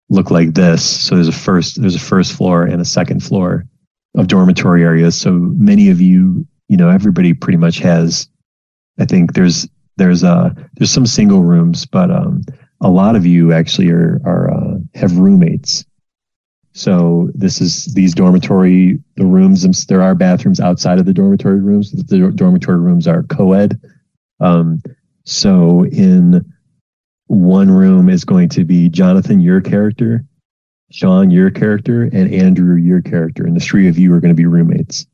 look like this. So there's a first there's a first floor and a second floor of dormitory areas. So many of you, you know, everybody pretty much has. I think there's there's uh there's some single rooms, but um, a lot of you actually are are uh, have roommates. So this is these dormitory the rooms. There are bathrooms outside of the dormitory rooms. The dormitory rooms are co-ed. Um, so in one room is going to be Jonathan, your character, Sean, your character, and Andrew, your character, and the three of you are going to be roommates.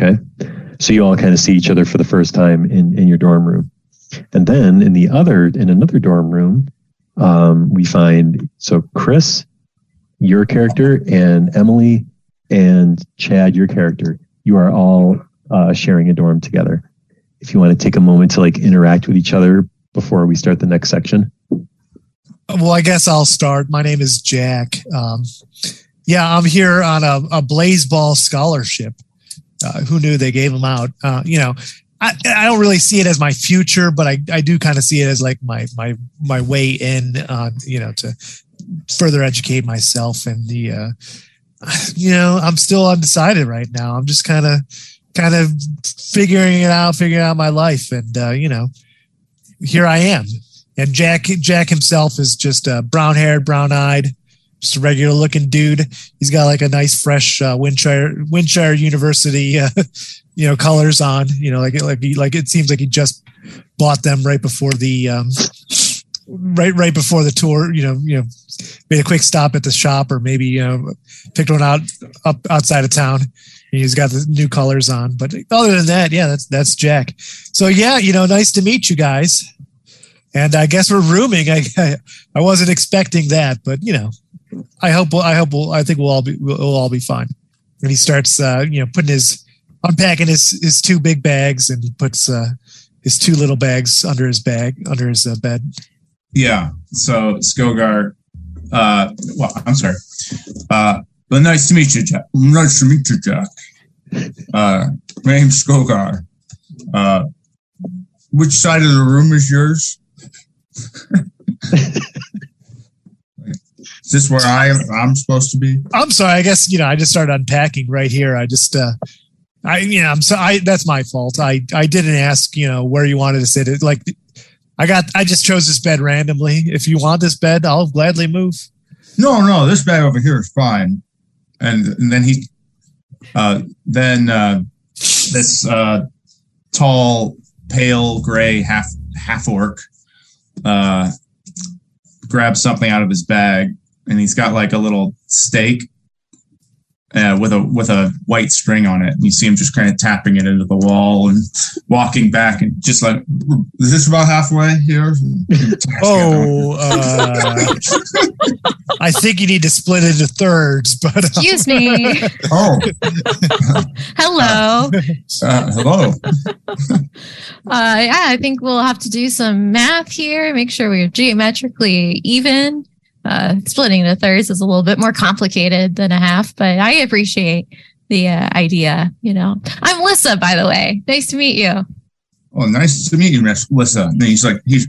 Okay, so you all kind of see each other for the first time in in your dorm room, and then in the other in another dorm room, um, we find so Chris your character, and Emily and Chad, your character. You are all uh, sharing a dorm together. If you want to take a moment to like interact with each other before we start the next section. Well, I guess I'll start. My name is Jack. Um, yeah, I'm here on a, a Blaze Ball scholarship. Uh, who knew they gave them out? Uh, you know, I, I don't really see it as my future, but I, I do kind of see it as like my my my way in, uh, you know, to further educate myself and the uh, you know i'm still undecided right now i'm just kind of kind of figuring it out figuring out my life and uh, you know here i am and jack jack himself is just a brown haired brown eyed just a regular looking dude. He's got like a nice fresh uh, windshire windshire university uh, you know colors on you know like like like it seems like he just bought them right before the um, right right before the tour you know you know made a quick stop at the shop or maybe you know picked one out up outside of town. He's got the new colors on but other than that yeah that's that's jack. So yeah you know nice to meet you guys. And i guess we're rooming. I i wasn't expecting that but you know i hope i hope we'll i think we'll all be we'll all be fine and he starts uh you know putting his unpacking his his two big bags and he puts uh his two little bags under his bag under his uh, bed yeah. So Skogar, uh, well, I'm sorry. Uh, but nice to meet you, Jack. Nice to meet you, Jack. Uh, my name's Skogar. Uh, which side of the room is yours? is this where I I'm supposed to be? I'm sorry. I guess you know. I just started unpacking right here. I just, uh, I you know, I'm so I that's my fault. I I didn't ask you know where you wanted to sit. It like I got. I just chose this bed randomly. If you want this bed, I'll gladly move. No, no, this bed over here is fine. And, and then he, uh, then uh, this uh, tall, pale gray half half orc uh, grabs something out of his bag, and he's got like a little stake uh, with a with a white string on it. And you see him just kind of tapping it into the wall and walking back and just like, is this about halfway here? oh, uh, I think you need to split it into thirds. But uh, excuse me. oh, hello. Uh, hello. Uh, yeah, I think we'll have to do some math here. Make sure we're geometrically even uh, splitting the thirds is a little bit more complicated than a half, but I appreciate the uh, idea. You know, I'm Lissa, by the way. Nice to meet you. Oh, nice to meet you, Lissa. And he's like he's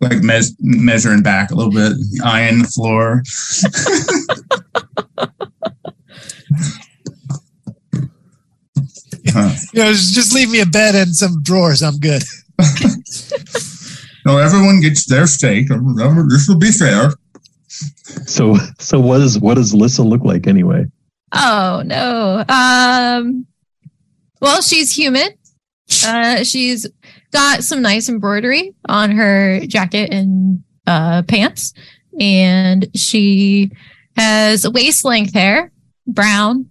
like mes- measuring back a little bit, eyeing the floor. huh. You know, just leave me a bed and some drawers. I'm good. no, everyone gets their steak. This will be fair. So, so what does what does Lissa look like anyway? Oh no. Um. Well, she's human. Uh, she's got some nice embroidery on her jacket and uh, pants, and she has waist length hair, brown,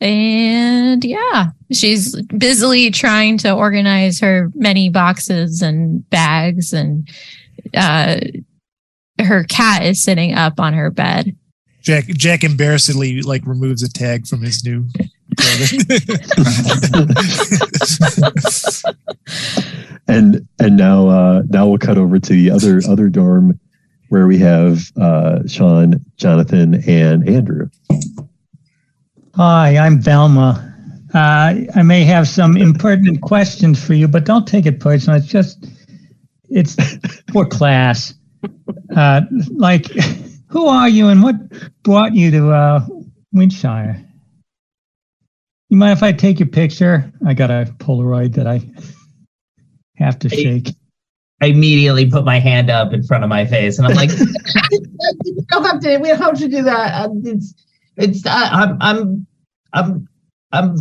And yeah, she's busily trying to organize her many boxes and bags, and uh, her cat is sitting up on her bed. Jack Jack embarrassedly like removes a tag from his new. and and now uh, now we'll cut over to the other other dorm where we have uh, Sean, Jonathan, and Andrew. Hi, I'm Velma. Uh, I may have some impertinent questions for you, but don't take it personal. It's just, it's for class. Uh, like, who are you and what brought you to uh, Windshire? You mind if I take your picture? I got a Polaroid that I have to Hey. shake. I immediately put my hand up in front of my face, and I'm like, You don't have to. We don't have to do that. Uh, it's "It's uh, I'm I'm I'm I'm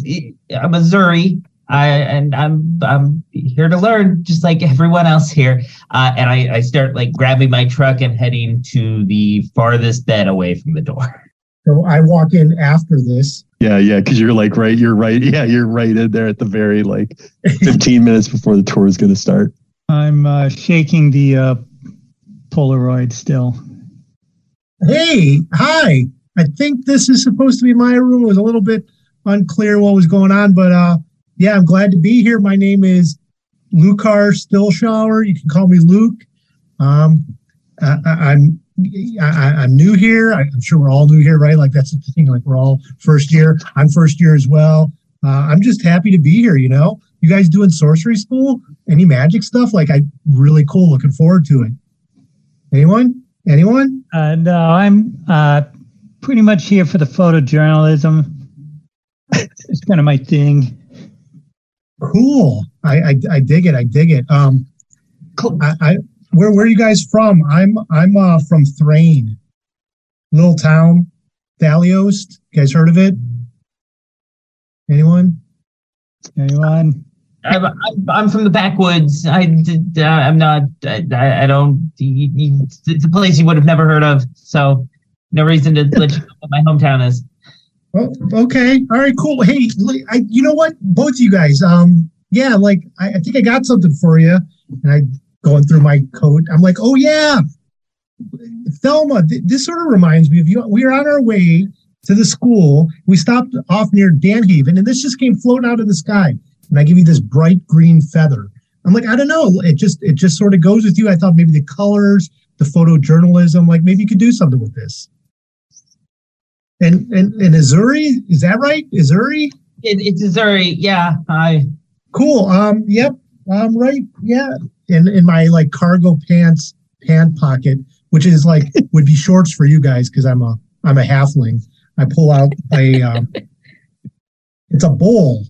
I'm a Zuri, I and I'm I'm here to learn, just like everyone else here." Uh, and I I start like grabbing my truck and heading to the farthest bed away from the door. So I walk in after this. Yeah, yeah, because you're like right, you're right. Yeah, you're right in there at the very like 15 minutes before the tour is going to start. I'm uh, shaking the uh, Polaroid still. Hey, hi. I think this is supposed to be my room. It was a little bit unclear what was going on, but uh, yeah, I'm glad to be here. My name is Lucar Stillshower. You can call me Luke. Um, I, I, I'm I'm new here. I'm sure we're all new here, right? Like that's the thing. Like we're all first year. I'm first year as well. Uh, I'm just happy to be here. You know, you guys doing sorcery school? Any magic stuff? Like I really cool. Looking forward to it. Anyone? Anyone? Uh, no, I'm uh, pretty much here for the photojournalism. it's kind of my thing. Cool. I, I I dig it. I dig it. Um, Cool. I, I where where are you guys from? I'm I'm uh from Thrane, little town, Thaliost. You guys heard of it? Anyone? Anyone? I'm, I'm, I'm from the backwoods. I, did- uh, I'm not. I, I don't. you- you- It's a place you would have never heard of. So, no reason to let you know what my hometown is. Oh, okay. All right. Cool. Hey, I, you know what? Both of you guys. Um, yeah. Like I, I think I got something for you, and I going through my coat. I'm like, oh yeah, Thelma. Th- this sort of reminds me of you. We were on our way to the school. We stopped off near Danhaven, and this just came floating out of the sky. And I give you this bright green feather. I'm like, I don't know. It just it just sort of goes with you. I thought maybe the colors, the photojournalism, like maybe you could do something with this. And and and Azuri, is that right? Azuri? It, it's Missouri. Yeah. I. Cool. Um, yep. Um, right. Yeah. In in my like cargo pants pant pocket, which is like would be shorts for you guys because I'm a I'm a halfling. I pull out a um, it's a bowl,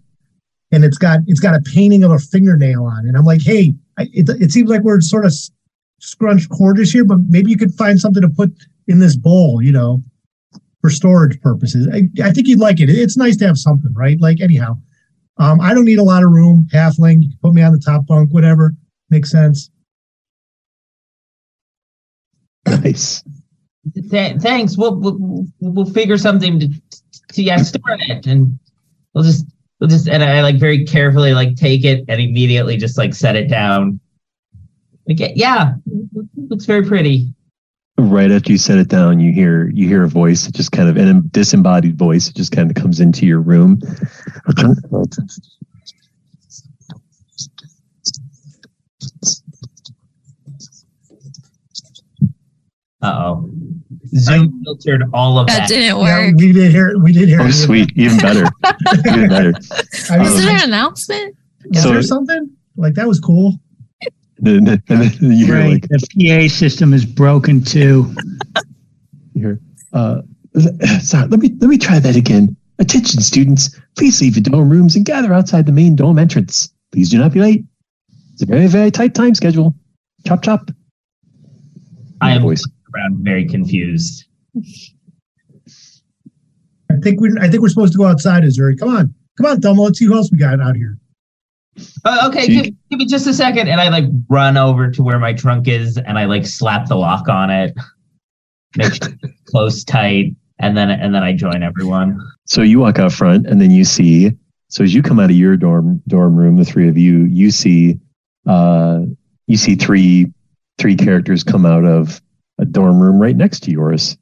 and it's got it's got a painting of a fingernail on it. I'm like, hey, I, it it seems like we're sort of scrunched quarters here, but maybe you could find something to put in this bowl, you know, for storage purposes. I, I think you'd like it. It's nice to have something, right? Like anyhow. Um, I don't need a lot of room. Halfling, you can put me on the top bunk, whatever makes sense. Nice. Th- thanks. We'll, we'll we'll figure something to to yeah store it, and we'll just we'll just and I like very carefully like take it and immediately just like set it down. Like, yeah, looks very pretty. Right after you set it down, you hear you hear a voice that just kind of and a disembodied voice that just kind of comes into your room. Uh oh. Zoom filtered all of That that. didn't Yeah, work. we did hear. We did hear. Oh, sweet, even better, even better. that. I Is mean, there an announcement? is So- there something like that? Was cool. Then, and then you hear Right. like The PA system is broken too. Here, uh, sorry, let me let me try that again. Attention, students, please leave your dorm rooms and gather outside the main dorm entrance. Please do not be late. It's a very very tight time schedule. Chop chop. I am voice. around very confused. I think we. I think we're supposed to go outside, Azuri. Come on, come on, Thelma. Let's see who else we got out here. Uh, okay, give, give me just a second, and I like run over to where my trunk is, and I like slap the lock on it, make sure it's close tight, and then and then I join everyone. So you walk out front, and then you see. So as you come out of your dorm dorm room, the three of you, you see, uh, you see three three characters come out of a dorm room right next to yours,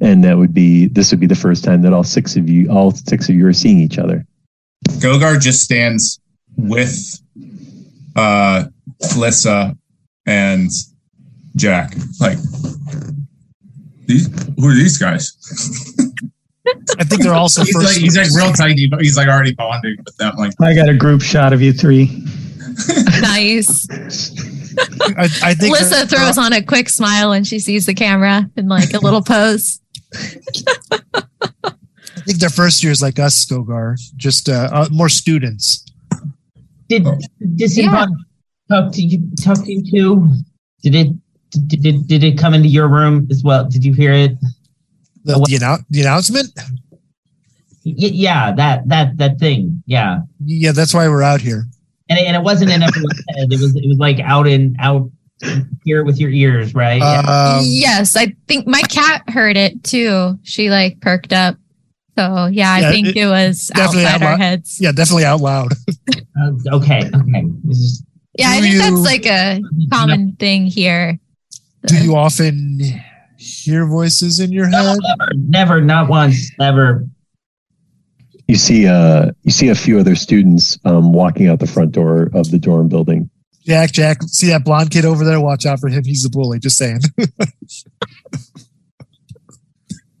and that would be this would be the first time that all six of you, all six of you, are seeing each other. Gogar just stands with uh Lissa and Jack. Like these who are these guys? I think they're also He's first. like he's like real tiny, but he's like already bonding with them. Like I got a group shot of you three. nice. I, I think Alyssa they're- throws on a quick smile when she sees the camera and like a little pose. I think their first year is like us, Skogar, just uh, uh, more students. Did did Sinbad talk to you talk to you too? Did it did it did it come into your room as well? Did you hear it? The, the, annou- the announcement? Y- yeah, that that that thing. Yeah. Yeah, that's why we're out here. And it, and it wasn't in everyone's head. It was it was like out in out here with your ears, right? Um, yes, I think my cat heard it too. She like perked up. So yeah, I Yeah, think it- it, was definitely outside out our loud. heads. Yeah, definitely out loud. Uh, okay. Okay. This is- Yeah, I think you- that's like a common thing here. Do you often hear voices in your no, head? never, never, not once, never. You see, uh, you see a few other students um, walking out the front door of the dorm building. Jack, Jack, see that blonde kid over there? Watch out for him. He's a bully. Just saying.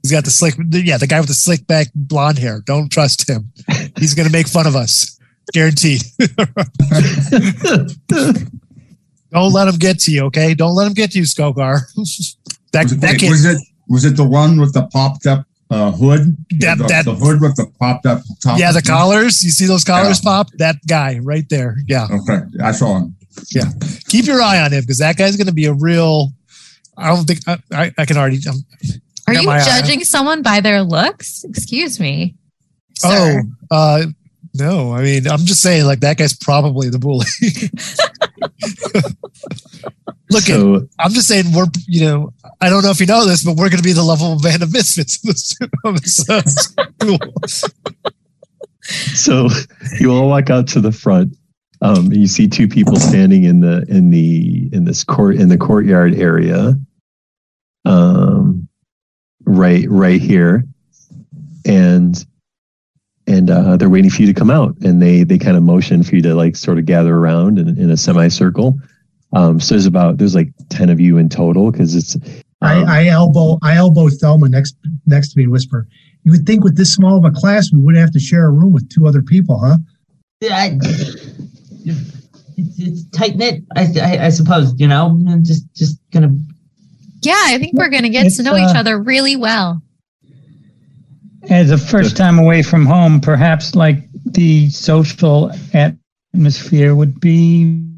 He's got the slick, yeah, the guy with the slick back blonde hair. Don't trust him. He's going to make fun of us. Guaranteed. Don't let him get to you, okay? Don't let him get to you, Skogar. that, was it, that wait, was it was it the one with the popped up uh, hood? That- the, that- the hood with the popped up top. yeah, the collars. You see those collars pop? That guy right there. Yeah. Okay, I saw him. Yeah, keep your eye on him because that guy's going to be a real. I don't think I, I, I can already. Um, Are you my eye. judging someone by their looks? Excuse me. oh, uh, no. I mean, I'm just saying, like that guy's probably the bully. Look, So I'm just saying we're. You know, I don't know if you know this, but we're going to be the level of band of misfits in this, of this school. so you all walk out to the front. Um, you see two people standing in the in the in this court in the courtyard area. Um, right right here, and and uh, they're waiting for you to come out, and they they kind of motion for you to like sort of gather around in, in a semicircle. Um, so there's about there's like ten of you in total because it's um, I, I elbow I elbow Thelma next next to me and whisper, You would think with this small of a class we wouldn't have to share a room with two other people, huh? I, it's, it's tight knit, I, I, I suppose. You know, I'm just just gonna. Yeah, I think we're going to get It's, to know each uh, other really well. As a first time away from home, perhaps like the social atmosphere would be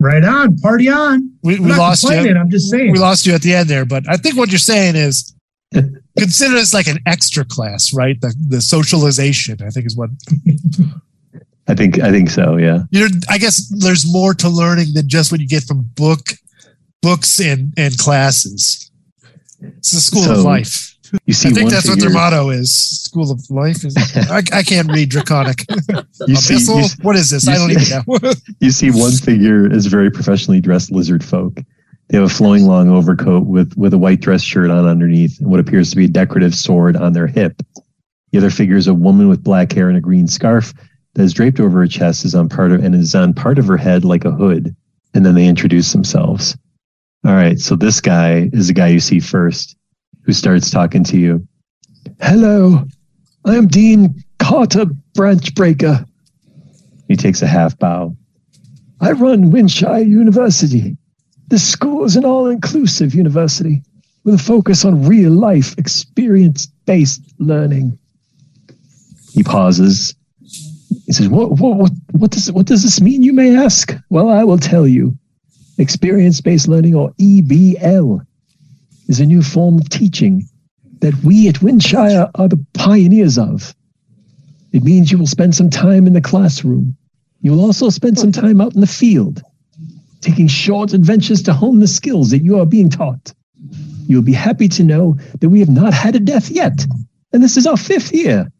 Right on, party on. We, we lost you. I'm just saying. We lost you at the end there, but I think what you're saying is consider this like an extra class, right? The the socialization, I think, is what I think I think so. Yeah. you're. I guess there's more to learning than just what you get from book books and and classes. It's the school of life. You see I think that's what their motto is. School of life is. I, I can't read draconic. you see, you, what is this? I don't see- even know. you see one figure is very professionally dressed lizard folk. They have a flowing long overcoat with with a white dress shirt on underneath and what appears to be a decorative sword on their hip. The other figure is a woman with black hair and a green scarf that is draped over her chest is on part of and is on part of her head like a hood. And then they introduce themselves. All right, so this guy is the guy you see first, who starts talking to you. Hello, I am Dean Carter Branchbreaker. He takes a half bow. I run Windshire University. This school is an all inclusive university with a focus on real life experience based learning. He pauses. He says, what, what, what, what, does, what does this mean, you may ask? Well, I will tell you. Experience based learning, or EBL, is a new form of teaching that we at Windshire are the pioneers of. It means you will spend some time in the classroom. You will also spend some time out in the field, taking short adventures to hone the skills that you are being taught. You will be happy to know that we have not had a death yet, and this is our fifth year.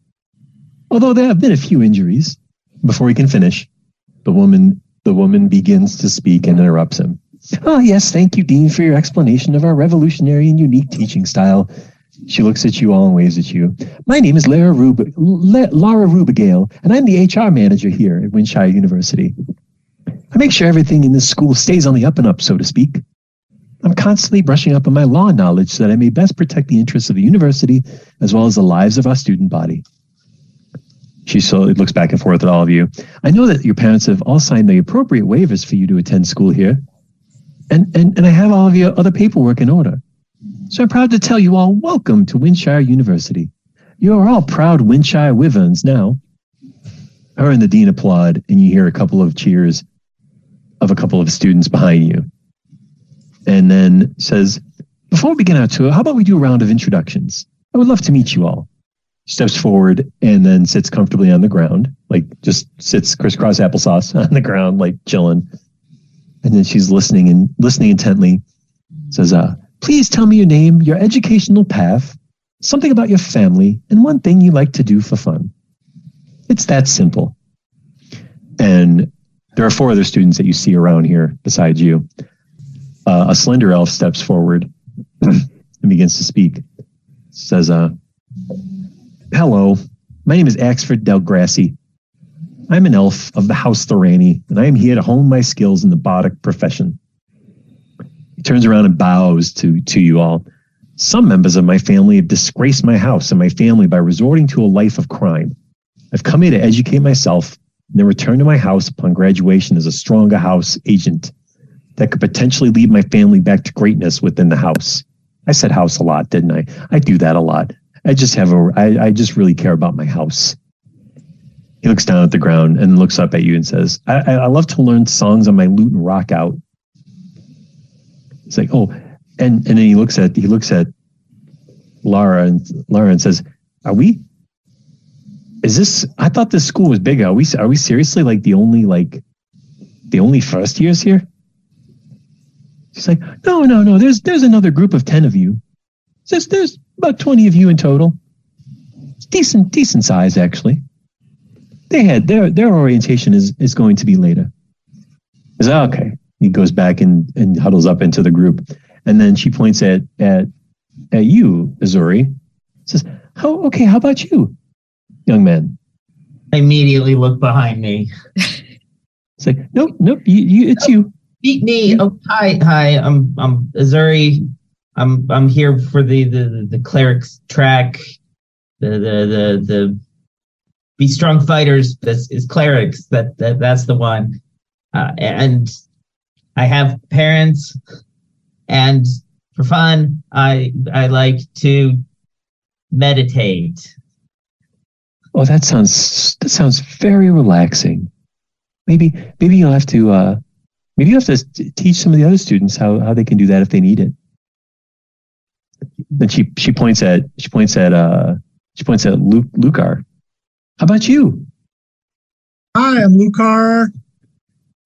Although there have been a few injuries. Before he can finish, the woman the woman begins to speak and interrupts him. Oh yes, thank you, Dean, for your explanation of our revolutionary and unique teaching style. She looks at you all and waves at you. My name is Lara, Rub- La- Laura Rubigale, and I'm the HR manager here at Windshire University. I make sure everything in this school stays on the up and up, so to speak. I'm constantly brushing up on my law knowledge so that I may best protect the interests of the university as well as the lives of our student body. She slowly looks back and forth at all of you. I know that your parents have all signed the appropriate waivers for you to attend school here. And, and, and I have all of your other paperwork in order. So I'm proud to tell you all welcome to Windshire University. You are all proud Windshire Wyverns now. Her and the dean applaud, and you hear a couple of cheers of a couple of students behind you. And then says, Before we begin our tour, how about we do a round of introductions? I would love to meet you all. Steps forward and then sits comfortably on the ground, like just sits crisscross applesauce on the ground, like chilling. And then she's listening and listening intently. Says, uh, please tell me your name, your educational path, something about your family, and one thing you like to do for fun. It's that simple. And there are four other students that you see around here besides you. Uh, a slender elf steps forward and begins to speak. Says, uh, Hello, my name is Axford Delgrassi. I'm an elf of the House Thuranni, and I am here to hone my skills in the bardic profession. He turns around and bows to, to you all. Some members of my family have disgraced my house and my family by resorting to a life of crime. I've come here to educate myself and then return to my house upon graduation as a stronger house agent that could potentially lead my family back to greatness within the house. I said house a lot, didn't I? I do that a lot. I just have a, I, I just really care about my house. He looks down at the ground and looks up at you and says, I, I, love to learn songs on my lute and rock out. It's like, oh, and, and then he looks at, he looks at Lara and Lara and says, are we, is this, I thought this school was big. Are we, are we seriously like the only, like the only first years here? She's like, no, no, no. There's there's another group of ten of you. Says there's about twenty of you in total. It's decent, decent size actually. They had their their orientation is is going to be later. Is that ah, okay? He goes back and, and huddles up into the group, and then she points at at at you, Azuri. Says, "How okay? How about you, young man?" I immediately look behind me. It's like, nope, nope. You, you, it's you. Beat me. Oh, hi, hi. I'm I'm Azuri. I'm I'm here for the the the clerics track. The the the the be strong fighters. That's is clerics. That that that's the one. Uh, and I have parents, and for fun, I I like to meditate. Oh, that sounds that sounds very relaxing. Maybe maybe you'll have to uh, maybe you have to teach some of the other students how how they can do that if they need it. Then she she points at she points at uh she points at Luke Lucar. How about you? Hi, I'm Lucar.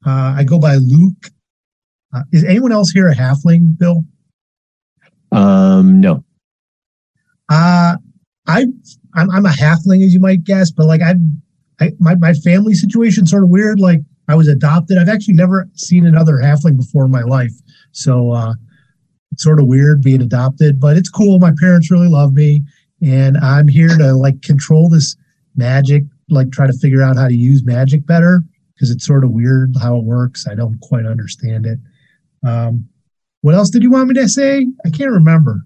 Uh, I go by Luke. Uh, is anyone else here a halfling, Bill? Um, no. Uh, I, I'm, I'm a halfling, as you might guess, but like I, I my, my family situation sort of weird. Like I was adopted. I've actually never seen another halfling before in my life. So, uh, sort of weird being adopted, but it's cool. My parents really love me and I'm here to like control this magic, like try to figure out how to use magic better because it's sort of weird how it works. I don't quite understand it. Um, what else did you want me to say? I can't remember.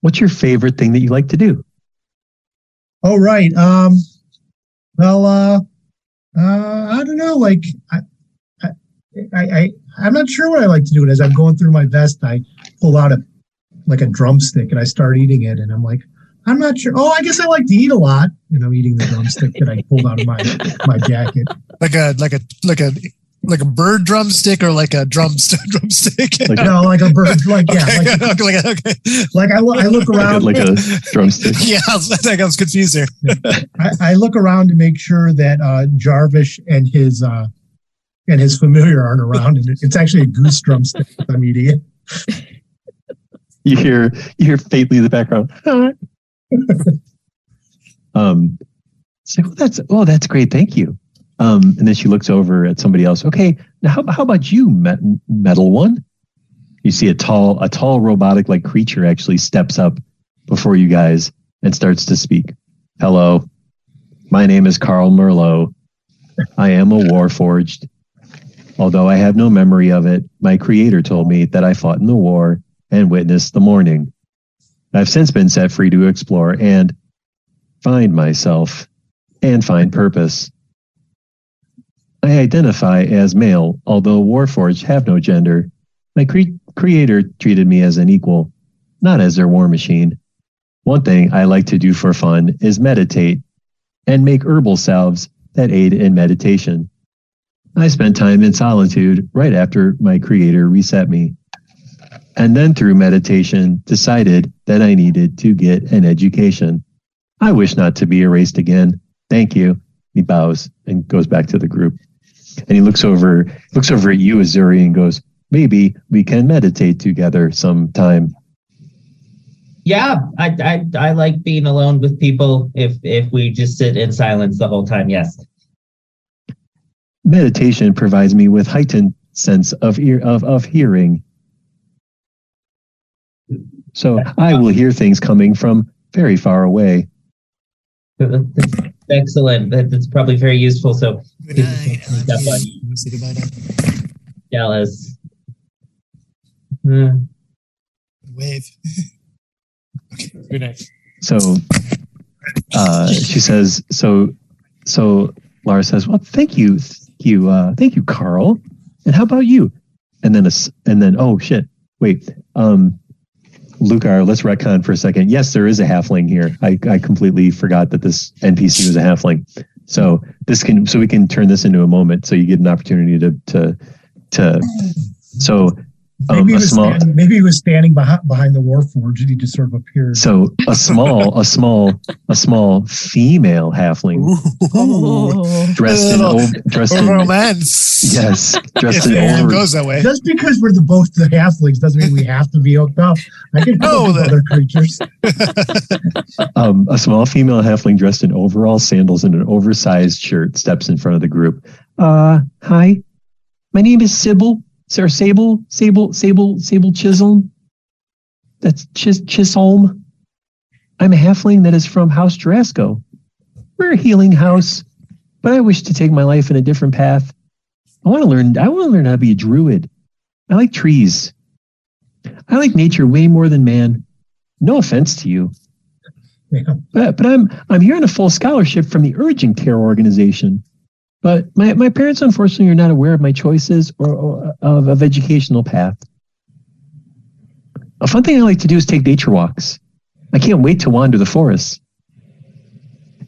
What's your favorite thing that you like to do? Oh, right. Um, well, uh, uh, I don't know. Like, I, I, I, I'm not sure what I like to do. And as I'm going through my vest, I pull out a like a drumstick and I start eating it. And I'm like, I'm not sure. Oh, I guess I like to eat a lot. And I'm eating the drumstick that I pulled out of my my jacket. Like a like a like a like a bird drumstick or like a drum drumstick. Like- No, like a bird. Like yeah, okay, like, okay, okay. like I, lo- I look Like a, around. like a drumstick. Yeah, I, was, I think I was confused there. I, I look around to make sure that uh, Jarvish and his uh, and his familiar aren't around, and it's actually a goose drumstick I'm eating. It. You hear you hear faintly in the background. um, it's like, well, that's oh, that's great, thank you. Um, and then she looks over at somebody else. Okay, now how, how about you, metal one? You see a tall a tall robotic like creature actually steps up before you guys and starts to speak. Hello, my name is Carl Merlot. I am a Warforged. Although I have no memory of it, my creator told me that I fought in the war and witness the Mourning. I've since been set free to explore and find myself and find purpose. I identify as male, although Warforged have no gender. My cre- creator treated me as an equal, not as their war machine. One thing I like to do for fun is meditate and make herbal salves that aid in meditation. I spent time in solitude right after my creator reset me. And then through meditation, decided that I needed to get an education. I wish not to be erased again. Thank you. He bows and goes back to the group. And he looks over, looks over at you, Azuri, and goes, maybe we can meditate together sometime. Yeah, I, I I like being alone with people. If if we just sit in silence the whole time, yes. Meditation provides me with heightened sense of ear of, of hearing. So I will hear things coming from very far away. Excellent. That's probably very useful. So Good night. I love you. Let me say goodbye now. jealous. Hmm. Wave. okay. Good night. So uh, she says, so so Laura says, well, thank you, thank you, uh, thank you, Carl. And how about you? And then a s and then oh shit, wait, um, Lucar, let's retcon for a second. Yes, there is a halfling here. I, I completely forgot that this NPC was a halfling. So this can so we can turn this into a moment. So you get an opportunity to to to so Maybe, he was small standing, maybe he was standing behind, behind the Warforged and he just sort of appeared. so a small a small a small female halfling Ooh. dressed in old dressed in romance. yes If dressed in it over goes that way. Just because we're the both the halflings doesn't mean we have to be hooked up. I can No, no, that- other creatures. um, a small female halfling dressed in overall sandals and an oversized shirt steps in front of the group. Uh, hi, my name is Sybil. Sir Sable, Sable, Sable, Sable Chisholm. That's Chis- Chisholm. I'm a halfling that is from House Jorasco. We're a healing house, but I wish to take my life in a different path. I want to learn. I want to learn how to be a druid. I like trees. I like nature way more than man. No offense to you. Yeah. But, but I'm I'm here on a full scholarship from the Urgent Care Organization. But my, my parents, unfortunately, are not aware of my choices or, or of, of educational path. A fun thing I like to do is take nature walks. I can't wait to wander the forest.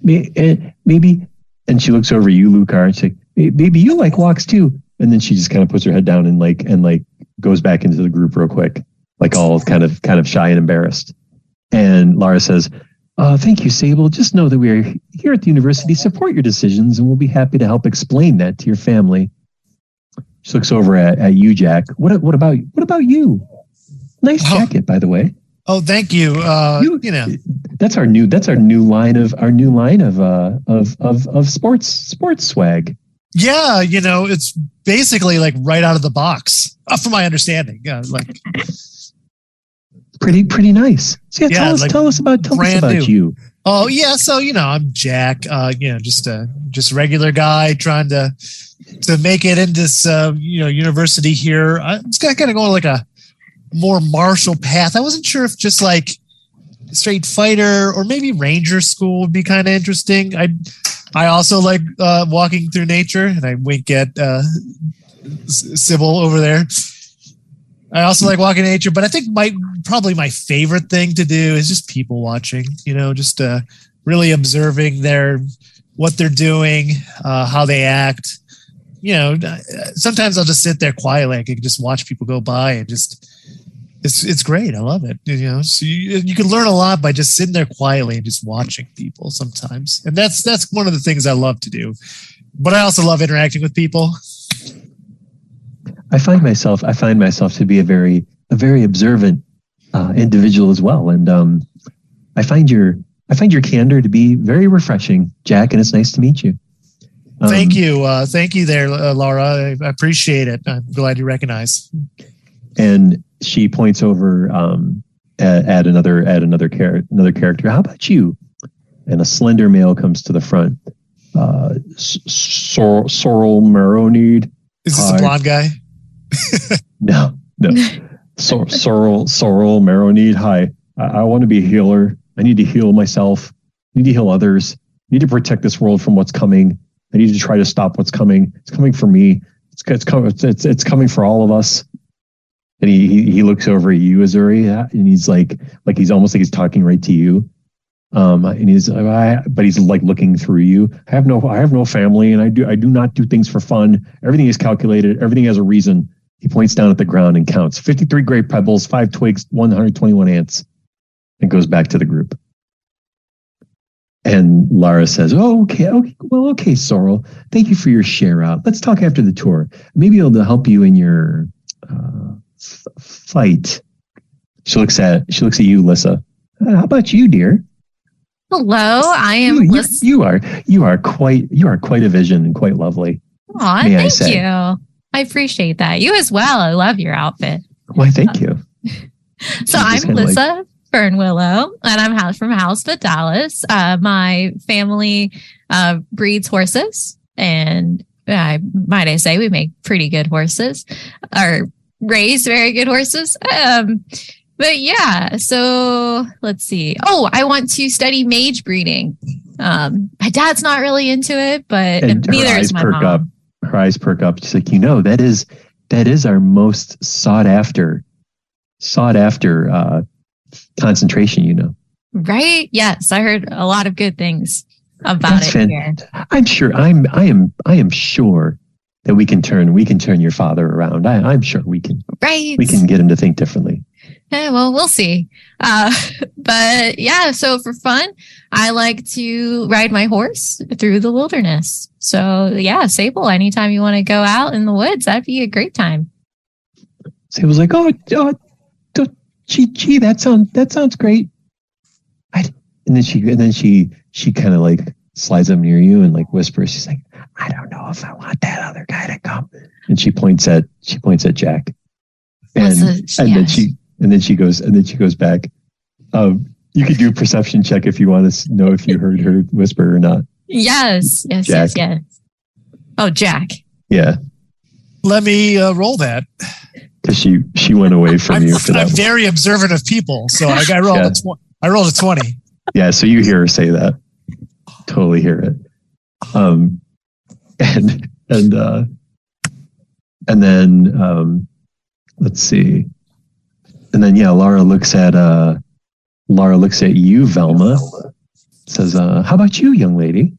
Eh, maybe, and she looks over you, Lucar, and she's like, maybe you like walks too. And then she just kind of puts her head down and like and like goes back into the group real quick, like all kind of kind of shy and embarrassed. And Lara says, uh, thank you, Sable. Just know that we are here at the university. Support your decisions, and we'll be happy to help explain that to your family. She looks over at, at you, Jack. What what about what about you? Nice Oh. jacket, by the way. Oh, thank you. Uh, You- you know, That's our new that's our new line of our new line of uh of of of sports sports swag. yeah, you know, it's basically like right out of the box, uh, from my understanding. Yeah, like Pretty pretty nice. So yeah, Yeah, tell us like tell us about tell us about new. you. Oh yeah, so you know, I'm Jack. Uh, you know, just a just regular guy trying to to make it in this uh, you know university here. I'm was kind of going like a more martial path. I wasn't sure if just like straight fighter or maybe ranger school would be kind of interesting. I I also like uh, walking through nature, and I wink at uh, Sybil over there. I also like walking in nature, but I think my probably my favorite thing to do is just people watching. You know, just uh, really observing their what they're doing, uh, how they act. You know, uh, sometimes I'll just sit there quietly. Can just watch people go by and just it's it's great. I love it. You know, so you, you can learn a lot by just sitting there quietly and just watching people sometimes, and that's that's one of the things I love to do. But I also love interacting with people. I find myself I find myself to be a very a very observant uh, individual as well. And um, I find your I find your candor to be very refreshing, Jack, and it's nice to meet you. Um, Thank you. Uh, thank you there, uh, Laura. I appreciate it. I'm glad you recognize. And she points over um, at, at another at another char- another character. How about you? And a slender male comes to the front. Uh, Sorrel Maronid. Is this a blonde guy? No, no. Sor- Sorrel Sorrel Maronid. Hi, I, I want to be a healer. I need to heal myself. I need to heal others. I need to protect this world from what's coming. I need to try to stop what's coming. It's coming for me. It's it's coming. It's, it's it's coming for all of us. And he he, he looks over at you, Azuri, and he's like like he's almost like he's talking right to you. Um, and he's I, but he's like looking through you. I have no I have no family, and I do I do not do things for fun. Everything is calculated. Everything has a reason. He points down at the ground and counts 53 gray pebbles, five twigs, 121 ants, and goes back to the group. And Lara says, Oh, okay, okay, well, okay, Sorrel. Thank you for your share out. Let's talk after the tour. Maybe it'll help you in your uh, f- fight. She looks at she looks at you, Lissa. Uh, how about you, dear? Hello, I am you, you- you are you are quite you are quite a vision and quite lovely. Aw, may I thank say. you. I appreciate that. You as well. I love your outfit. Why, thank you. So I'm just like- Lisa Fernwillow, and I'm house from Dallas. Uh, my family uh, breeds horses, and I might I say we make pretty good horses, or raise very good horses. Um, but yeah, so let's see. Oh, I want to study mage breeding. Um, my dad's not really into it, but And her neither is my mom. up. Eyes perk up. She's like, you know, that is that is our most sought after sought after uh, concentration. You know, Right? Yes, I heard a lot of good things about That's it fan- here. I'm sure. I'm. I am. I am sure that we can turn. We can turn your father around. I, I'm sure we can. Right. We can get him to think differently. Eh, well, we'll see. Uh, but yeah, so for fun, I like to ride my horse through the wilderness. So yeah, Sable, anytime you want to go out in the woods, that'd be a great time. Was like, "Oh, uh, d- gee, gee, that sounds that sounds great." I, and then she and then she she kind of like slides up near you and like whispers. She's like, "I don't know if I want that other guy to come." And she points at she points at Jack, and the- and then she and then she goes and then she goes back. Um, you could do a perception check if you want to know if you heard her whisper or not. Yes, yes, Jack. yes, yes. Oh, Jack. Yeah, Let me uh, roll that. because she she went away from I'm, you for that. I'm one. very observant of people, so I, I rolled Yeah. a tw- I rolled a twenty. Yeah, so you hear her say that. Totally hear it. Um and and uh and then um let's see. And then yeah, Laura looks at uh Laura looks at you, Velma. Says, uh, how about you, young lady?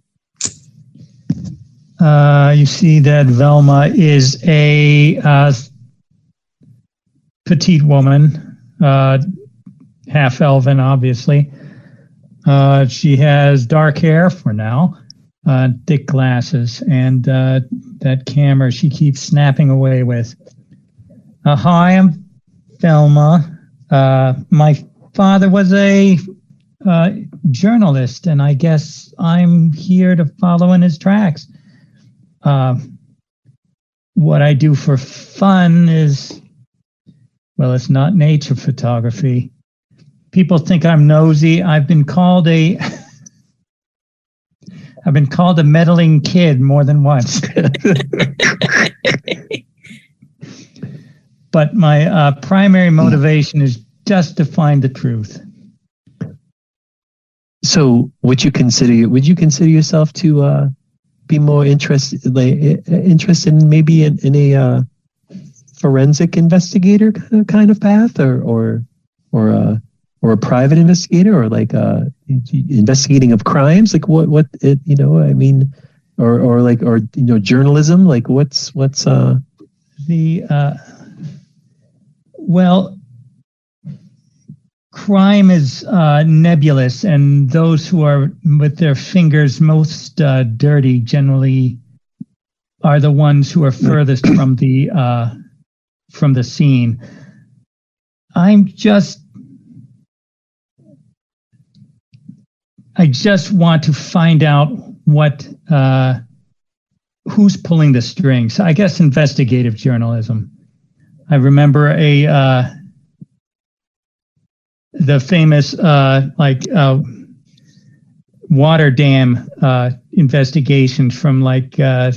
Uh, you see that Velma is a uh, petite woman, uh, half elven, obviously. Uh, she has dark hair for now, uh, thick glasses, and uh, that camera she keeps snapping away with. Uh, hi, I'm Velma. Uh, my father was a uh, journalist, and I guess I'm here to follow in his tracks. Uh, what I do for fun is, well, it's not nature photography. People think I'm nosy. I've been called a, I've been called a meddling kid more than once. but my uh, primary motivation is just to find the truth. So would you consider would you consider yourself to uh be more interested like interested in maybe in, in a uh forensic investigator kind of, kind of path or or or a or a private investigator or like uh investigating of crimes? Like what what it, you know i mean or or like or you know journalism? Like what's what's uh The uh, well, crime is uh, nebulous, and those who are with their fingers most uh, dirty generally are the ones who are furthest from the uh, from the scene. I'm just I just want to find out what uh, who's pulling the strings. I guess investigative journalism. I remember a uh, the famous uh, like uh, water dam uh, investigations from like uh,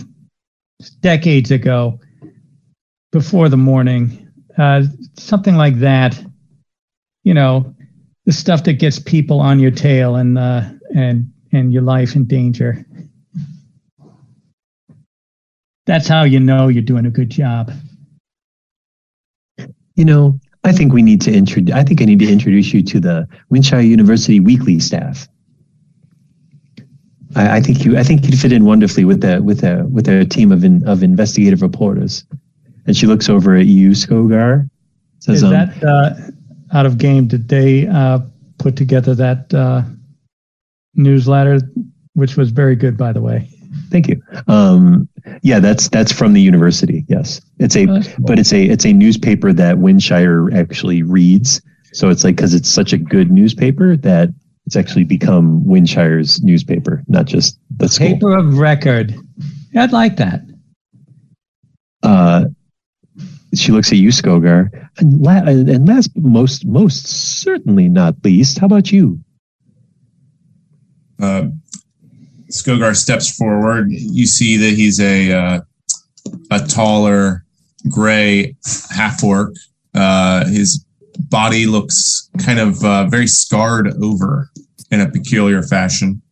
decades ago, before the Mourning, uh, something like that. You know, the stuff that gets people on your tail and uh, and and your life in danger. That's how you know you're doing a good job. You know, I think we need to introduce. I think I need to introduce you to the Windshire University weekly staff. I, I think you. I think you'd fit in wonderfully with the with a with a team of in, of investigative reporters. And she looks over at you, Skogar. Says, Is um, that uh, out of game? Did they uh, put together that uh, newsletter, which was very good, by the way? Thank you. Um, yeah, that's that's from the university. Yes, it's a Oh, cool. but it's a it's a newspaper that Windshire actually reads. So it's like because it's such a good newspaper that it's actually become Windshire's newspaper, not just the school. Paper of record. I'd like that. Uh, she looks at you, Skogar, and, la- and last but most most certainly not least, how about you? Uh, Skogar steps forward. You see that he's a uh, a taller, gray half orc. Uh, his body looks kind of uh, very scarred over in a peculiar fashion.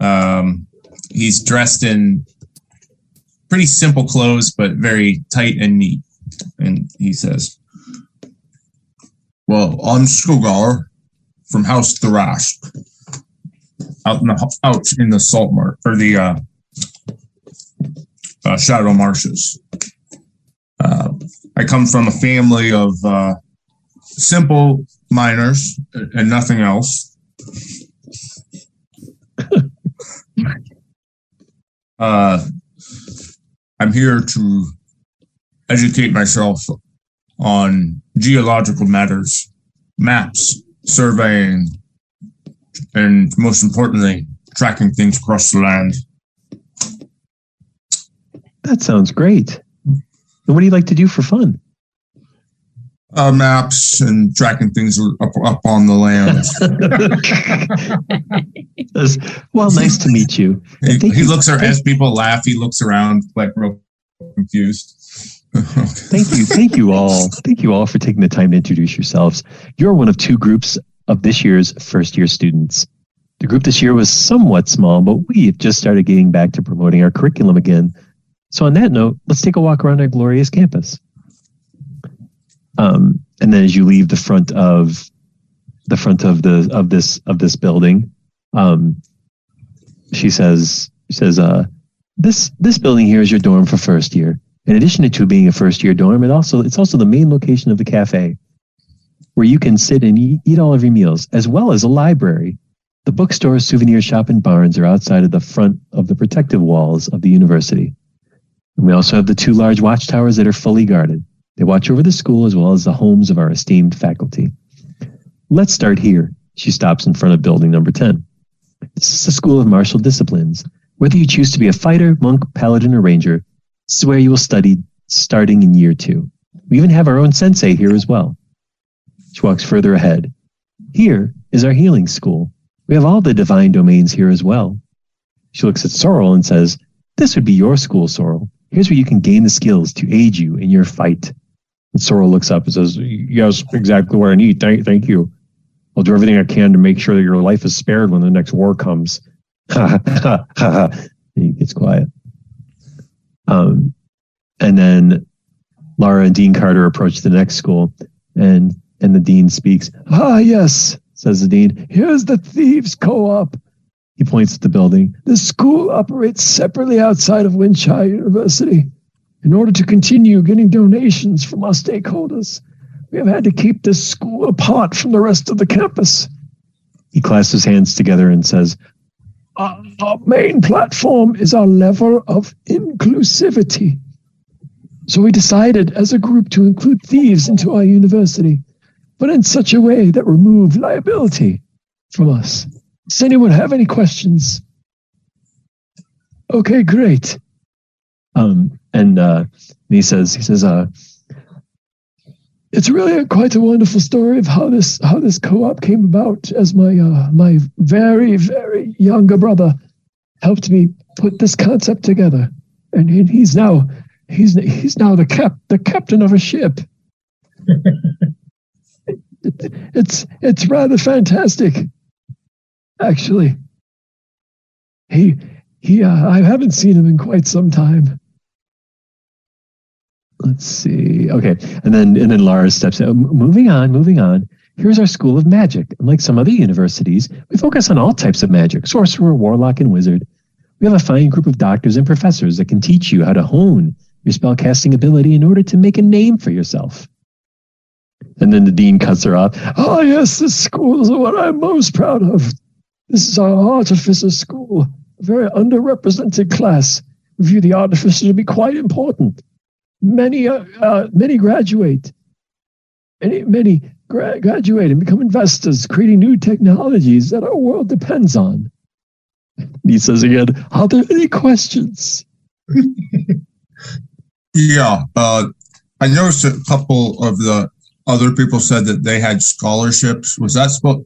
Um, he's dressed in pretty simple clothes, but very tight and neat. And he says, "Well, I'm Skogar from House Tharashk." Out in the out in the salt mark or the uh, uh, shadow marshes. Uh, I come from a family of uh, simple miners and nothing else. uh, I'm here to educate myself on geological matters, maps, surveying, and most importantly, tracking things across the land. That sounds great. And what do you like to do for fun? Uh, maps and tracking things up, up on the land. Well, nice to meet you. he, he you. looks around as people laugh. He looks around like real confused. Thank you. Thank you all. Thank you all for taking the time to introduce yourselves. You're one of two groups of this year's first year students. The group this year was somewhat small, but we've just started getting back to promoting our curriculum again. So, on that note, let's take a walk around our glorious campus. Um, and then, as you leave the front of the front of the of this of this building, um, she says says, uh, "This this building here is your dorm for first year. In addition to being a first year dorm, it also it's also the main location of the cafe, where you can sit and eat, eat all of your meals, as well as a library. The bookstore, souvenir shop, and barns are outside of the front of the protective walls of the university. And we also have the two large watchtowers that are fully guarded. They watch over the school as well as the homes of our esteemed faculty. Let's start here. She stops in front of building number 10. This is the school of martial disciplines. Whether you choose to be a fighter, monk, paladin, or ranger, this is where you will study starting in year two. We even have our own sensei here as well. She walks further ahead. Here is our healing school. We have all the divine domains here as well. She looks at Sorrel and says, This would be your school, Sorrel. Here's where you can gain the skills to aid you in your fight. And Sorrel looks up and says, Yes, exactly what I need. Thank, thank you. I'll do everything I can to make sure that your life is spared when the next war comes. Ha he gets quiet. Um, and then Laura and Dean Carter approach the next school, and and the dean speaks. Ah, yes, says the dean. Here's the thieves' co-op. He points at the building. The school operates separately outside of Windshire University. In order to continue getting donations from our stakeholders, we have had to keep this school apart from the rest of the campus. He clasps his hands together and says, our, our main platform is our level of inclusivity. So we decided as a group to include thieves into our university, but in such a way that removed liability from us. Does anyone have any questions? Okay, great. Um, and uh, he says, he says, uh, it's really a, quite a wonderful story of how this how this co-op came about. As my uh, my very very younger brother helped me put this concept together, and he, he's now he's he's now the cap the captain of a ship. it's it's rather fantastic, actually. He he uh, I haven't seen him in quite some time. Let's see. Okay, and then and then Laura steps in. Moving on, moving on. Here's our School of Magic. Unlike some other universities, we focus on all types of magic: sorcerer, warlock, and wizard. We have a fine group of doctors and professors that can teach you how to hone your spellcasting ability in order to make a name for yourself. And then the dean cuts her off. Oh, yes, this school is what I'm most proud of. This is our artificer school, a very underrepresented class. We view the artificer to be quite important. Many, uh, uh, many graduate. Many, many gra- graduate and become investors, creating new technologies that our world depends on. He says again, Are there any questions? Yeah, uh, I noticed a couple of the other people said that they had scholarships. Was that supposed?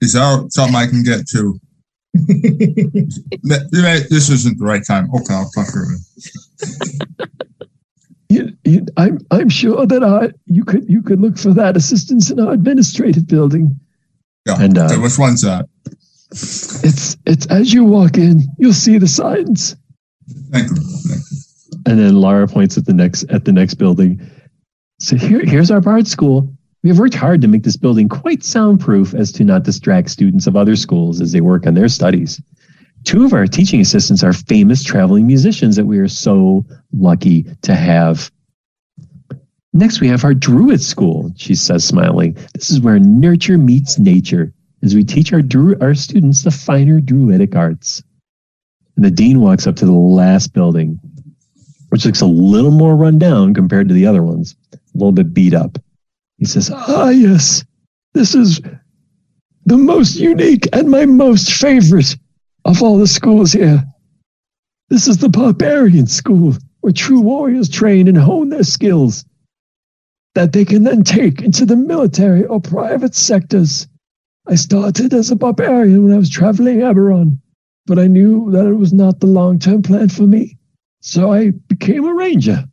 Is that something I can get to? this isn't the right time. Okay, I'll talk to you, you, I'm I'm sure that I you could you could look for that assistance in our administrative building. Yeah. And uh, which one's that? It's it's as you walk in, you'll see the signs. Thank you. Thank you. And then Lara points at the next at the next building. So here, here's our Bard School. We have worked hard to make this building quite soundproof as to not distract students of other schools as they work on their studies. Two of our teaching assistants are famous traveling musicians that we are so lucky to have. Next, we have our Druid School, she says, smiling. This is where nurture meets nature as we teach our, Dru- our students the finer Druidic arts. And the dean walks up to the last building, which looks a little more run down compared to the other ones, a little bit beat up. He says, Ah, yes, this is the most unique and my most favorite of all the schools here. This is the barbarian school where true warriors train and hone their skills that they can then take into the military or private sectors. I started as a barbarian when I was traveling Eberron, but I knew that it was not the long term plan for me. So I became a ranger.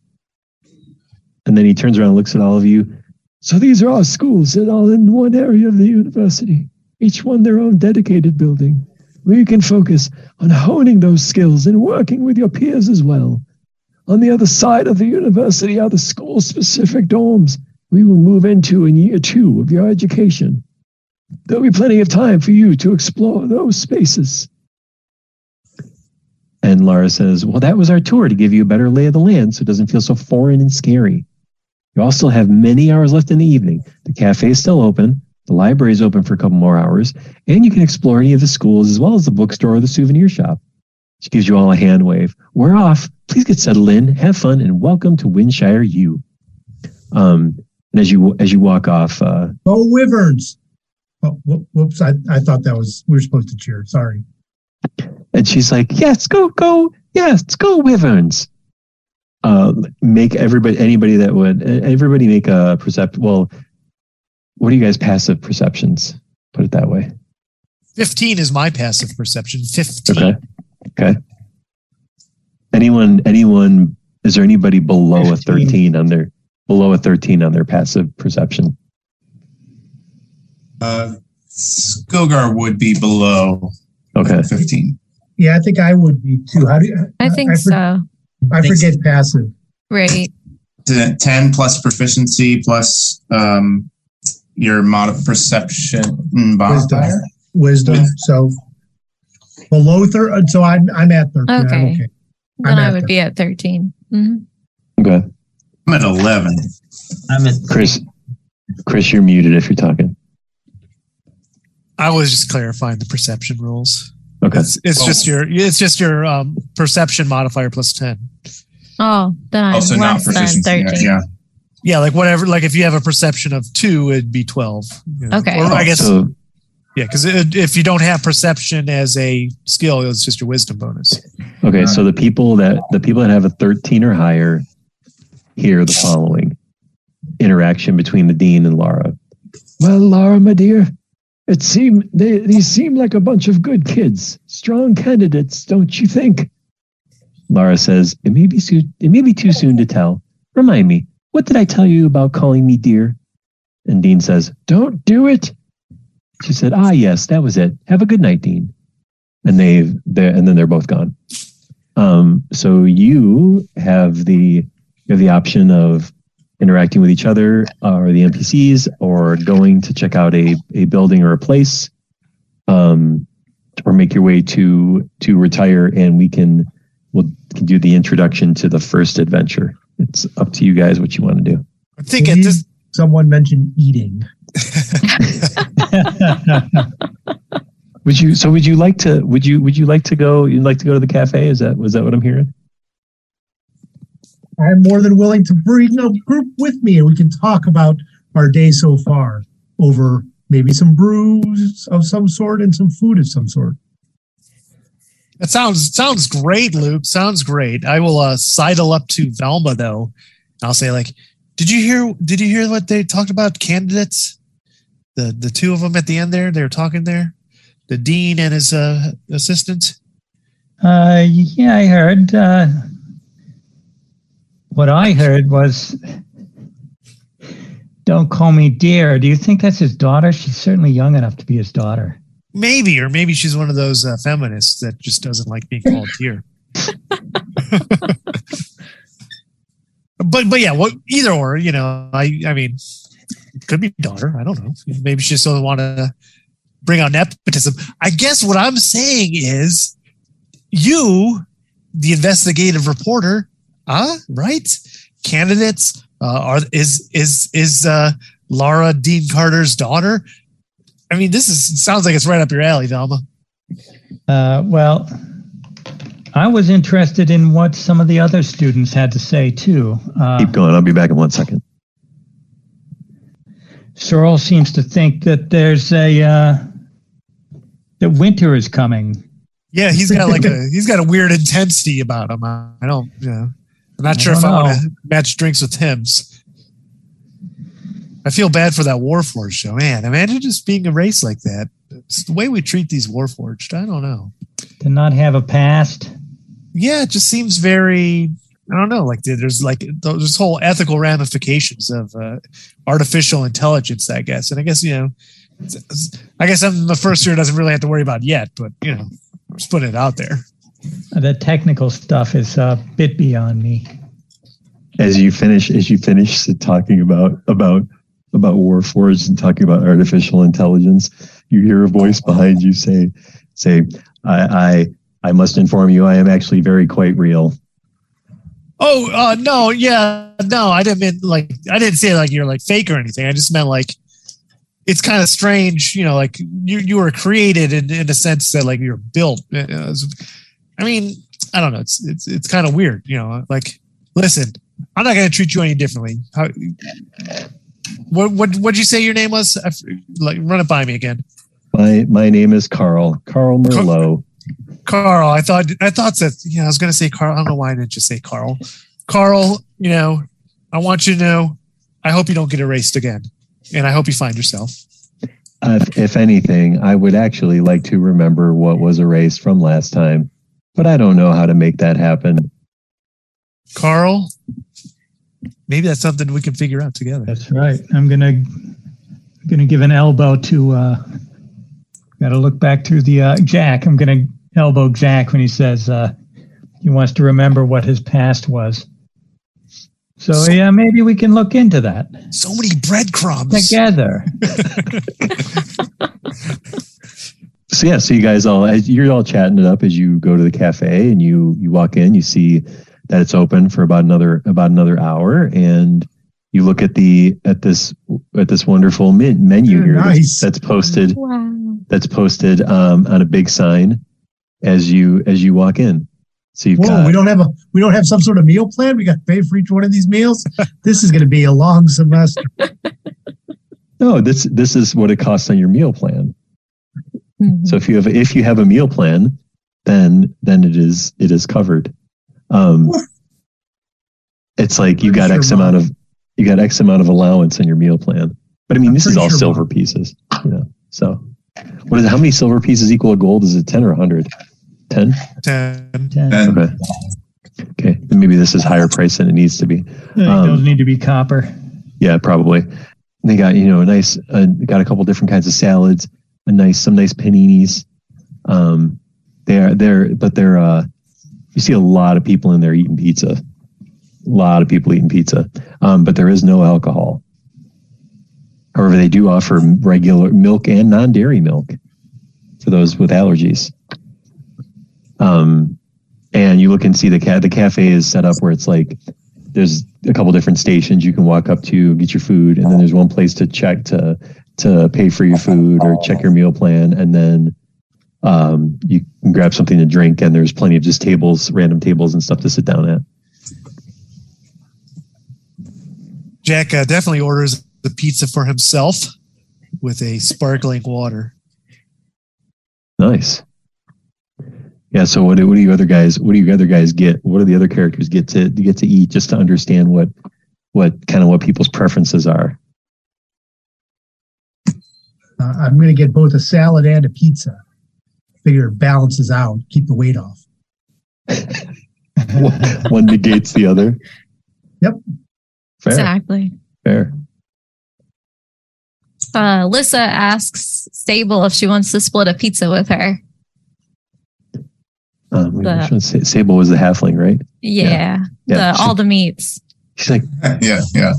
And then he turns around and looks at all of you. So these are all schools, and all in one area of the university, each one their own dedicated building, where you can focus on honing those skills and working with your peers as well. On the other side of the university are the school specific dorms we will move into in year two of your education. There'll be plenty of time for you to explore those spaces. And Laura says, Well, that was our tour to give you a better lay of the land so it doesn't feel so foreign and scary. You all still have many hours left in the evening. The cafe is still open. The library is open for a couple more hours, and you can explore any of the schools as well as the bookstore or the souvenir shop. She gives you all a hand wave. We're off. Please get settled in, have fun, and welcome to Windshire U. Um, and as you as you walk off, uh, go Wyverns. Oh, whoops! I, I thought that was we were supposed to cheer. Sorry. And she's like, "Yes, go, go, yes, go Wyverns." Uh, make everybody, anybody that would, everybody make a percept. Well, what are you guys passive perceptions? Put it that way. Fifteen is my passive perception. Fifteen. Okay. Okay. Anyone? Anyone? Is there anybody below 15. a thirteen on their below a thirteen on their passive perception? Uh, skogar would be below Okay. 15. Yeah, I think I would be too. How do you? I think I, so. I forget passive. Right. 10 plus proficiency plus um, your mod perception modifier. Wisdom. Wisdom. So below third. So I'm I'm at 13. Okay. I'm okay. Then I would 13. be at 13. Mm-hmm. Okay. I'm at 11. I'm at Chris. Chris, you're muted if you're talking. I was just clarifying the perception rules. Okay. It's, it's oh. just your it's just your um, perception modifier plus ten. Oh, then I'm also not proficiency. Thirteen. Yeah. Yeah, like whatever. Like if you have a perception of two, it'd be twelve. You know? Okay. Or I guess. So, Yeah, because if you don't have perception as a skill, it's just your wisdom bonus. Okay, so the people that the people that have a 13 or higher hear the following interaction between the dean and Laura. Well, Laura, my dear, it seem they these seem like a bunch of good kids, strong candidates, don't you think? Laura says, "It may be soon, it may be too soon to tell. Remind me, what did I tell you about calling me dear?" And Dean says, "Don't do it." She said, "Ah, yes, that was it. Have a good night, Dean." And they've they and then they're both gone. Um, so you have the you have the option of interacting with each other uh, or the NPCs or going to check out a, a building or a place um, or make your way to to retire and we can we'll can do the introduction to the first adventure. It's up to you guys what you want to do. I think at this Someone mentioned eating. Would you so would you like to would you would you like to go you'd like to go to the cafe? Is that was that what I'm hearing? I'm more than willing to bring a group with me and we can talk about our day so far over maybe some brews of some sort and some food of some sort. That sounds sounds great, Luke. Sounds great. I will uh, sidle up to Velma though. I'll say like, did you hear? Did you hear what they talked about candidates? The the two of them at the end there. They were talking there. The dean and his uh, assistant. Uh, yeah, I heard. Uh, what I heard was, "Don't call me dear." Do you think that's his daughter? She's certainly young enough to be his daughter. Maybe, or maybe she's one of those uh, feminists that just doesn't like being called dear. but but yeah, what either or, you know, I I mean, could be daughter. I don't know. Maybe she just doesn't want to bring out nepotism. I guess what I'm saying is, you, the investigative reporter, ah, right? Candidates uh, are is is is uh, Laura Dean Carter's daughter. I mean, this is sounds like it's right up your alley, Velma. Uh, well, I was interested in what some of the other students had to say too. Uh, Keep going. I'll be back in one second. Sorrel seems to think that there's a uh, that winter is coming. Yeah, he's got like a he's got a weird intensity about him. I don't, you know, I'm not I sure if don't I want to match drinks with Tim's. I feel bad for that Warforged show, man. Imagine just being erased like that. It's the way we treat these Warforged. I don't know. To not have a past. Yeah, it just seems very. I don't know. Like there's like there's whole ethical ramifications of uh, artificial intelligence. I guess, and I guess you know, I guess I'm the first year doesn't really have to worry about yet, but you know, just putting it out there. The technical stuff is a bit beyond me. As you finish as you finish talking about about about Warforged and talking about artificial intelligence, you hear a voice behind you say say I I I must inform you I am actually very quite real. Oh uh, no, yeah, no, I didn't mean like I didn't say like you're like fake or anything. I just meant like it's kind of strange, you know, like you you were created in, in a sense that like you're built. I mean, I don't know. It's it's it's kind of weird, you know. Like, listen, I'm not going to treat you any differently. How, what what what'd you say your name was? I like, run it by me again. My my name is Carl. Carl Merlot. Carl, I thought I thought that yeah, I was gonna say Carl. I don't know why I didn't just say Carl. Carl, you know, I want you to know, I hope you don't get erased again. And I hope you find yourself. Uh, if anything, I would actually like to remember what was erased from last time, but I don't know how to make that happen. Carl, maybe that's something we can figure out together. That's right. I'm gonna I'm gonna give an elbow to. Uh, Got to look back through the uh, Jack. I'm gonna elbow Jack when he says uh, he wants to remember what his past was. So yeah, maybe we can look into that So many breadcrumbs. together. So yeah, so you guys all as you're all chatting it up as you go to the cafe and you you walk in, you see that it's open for about another about another hour, and you look at the at this at this wonderful men- menu Yeah, here that's- that's posted Wow. that's posted um, on a big sign as you as you walk in. So you've Whoa, got we don't have a we don't have some sort of meal plan. We got to pay for each one of these meals. this is going to be a long semester. no this this is what it costs on your meal plan. Mhm. So if you have if you have a meal plan, then then it is it is covered. Um, it's like you got sure X mine- amount of you got X amount of allowance in your meal plan. But I mean, I'm this is all sure silver mine- pieces. You know, so what is it? How many silver pieces equal a gold? Is it ten or hundred? Ten. Ten. Ten. Okay. Okay. Then maybe this is higher price than it needs to be. I think Um, those need to be copper. Yeah, probably. They got you know a nice, uh, got a couple different kinds of salads, a nice, some nice paninis. Um, they're they're but they're uh, you see a lot of people in there eating pizza, a lot of people eating pizza. Um, but there is no alcohol. However, they do offer regular milk and non-dairy milk for those with allergies. Um, and you look and see the cat. The cafe is set up where it's like there's a couple different stations you can walk up to get your food and then there's one place to check to to pay for your food or check your meal plan and then um, you can grab something to drink and there's plenty of just tables random tables and stuff to sit down at. Jack uh, definitely orders the pizza for himself with a sparkling water. nice. Yeah so what do, what do you other guys what do you other guys get? What do the other characters get to get to eat just to understand what what kind of what people's preferences are Uh, I'm going to get both a salad and a pizza. Figure it balances out, keep the weight off. one negates the other Yep. fair Exactly. fair Uh, Lissa asks Sable if she wants to split a pizza with her. um, which The- one? Sable was the halfling right Yeah. Yeah, the, she- all the meats. she's like yeah, yeah.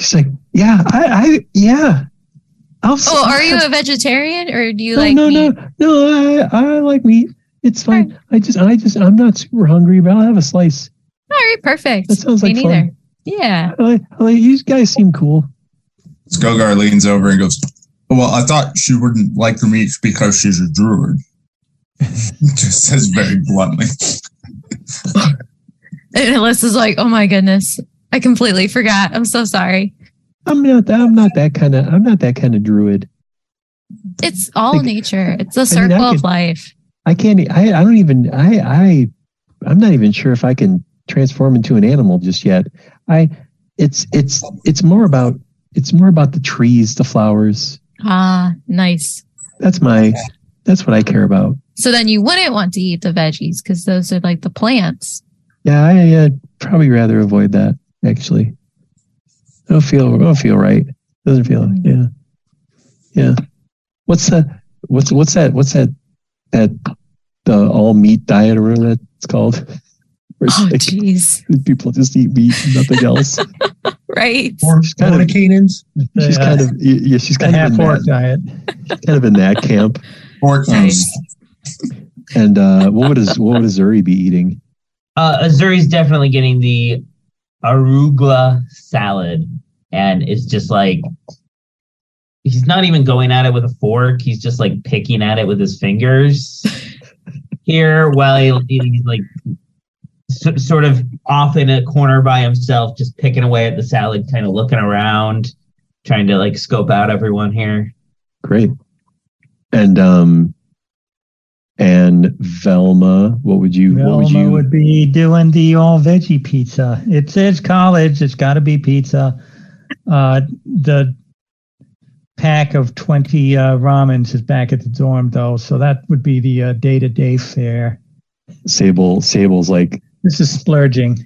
She's like, yeah, I, I yeah. I'll, Oh, are you a vegetarian or do you no, like no, meat? no, no. I, I like meat. It's fine. I just, I just, I'm not super hungry, but I'll have a slice. All right, perfect. That sounds Me like neither. fun. Yeah. I like, I like, you guys seem cool. Skogar leans over and goes, Well, I thought she wouldn't like the meat because she's a druid. Just says very bluntly. And Alyssa's like, oh my goodness. I completely forgot. I'm so sorry. I'm not that. I'm not that kind of. I'm not that kind of druid. It's all Like, nature. It's a I mean, circle I of life. I can't. I I don't even. I, I, I'm not even sure if I can transform into an animal just yet. I. It's, it's, it's more about. It's more about the trees, the flowers. Ah, nice. That's my. That's what I care about. So then you wouldn't want to eat the veggies because those are like the plants. Yeah, I, I'd probably rather avoid that. Actually, I don't feel. I don't feel right. Doesn't feel. Yeah, yeah. What's that? What's what's that? What's that? That the all meat diet or whatever that's called. Where it's Oh, like jeez. people just eat meat and nothing else. Right. Or kind of- fornicators. she's uh, kind of yeah. She's kind of half in orc that, diet. kind of in that camp. Pork Right. toast. And uh, what would his, what would Azuri be eating? Uh, Azuri's definitely getting the arugula salad, and it's just like he's not even going at it with a fork. He's just like picking at it with his fingers here, while he, he's like so, sort of off in a corner by himself, just picking away at the salad, kind of looking around, trying to like scope out everyone here. Great. And um, and Velma, what would you? what would Velma you? would be doing the all veggie pizza. It says college. It's got to be pizza. Uh, the pack of 20 uh, ramens is back at the dorm, though. So that would be the uh, day to day fare. Sable Sable's like, This is splurging.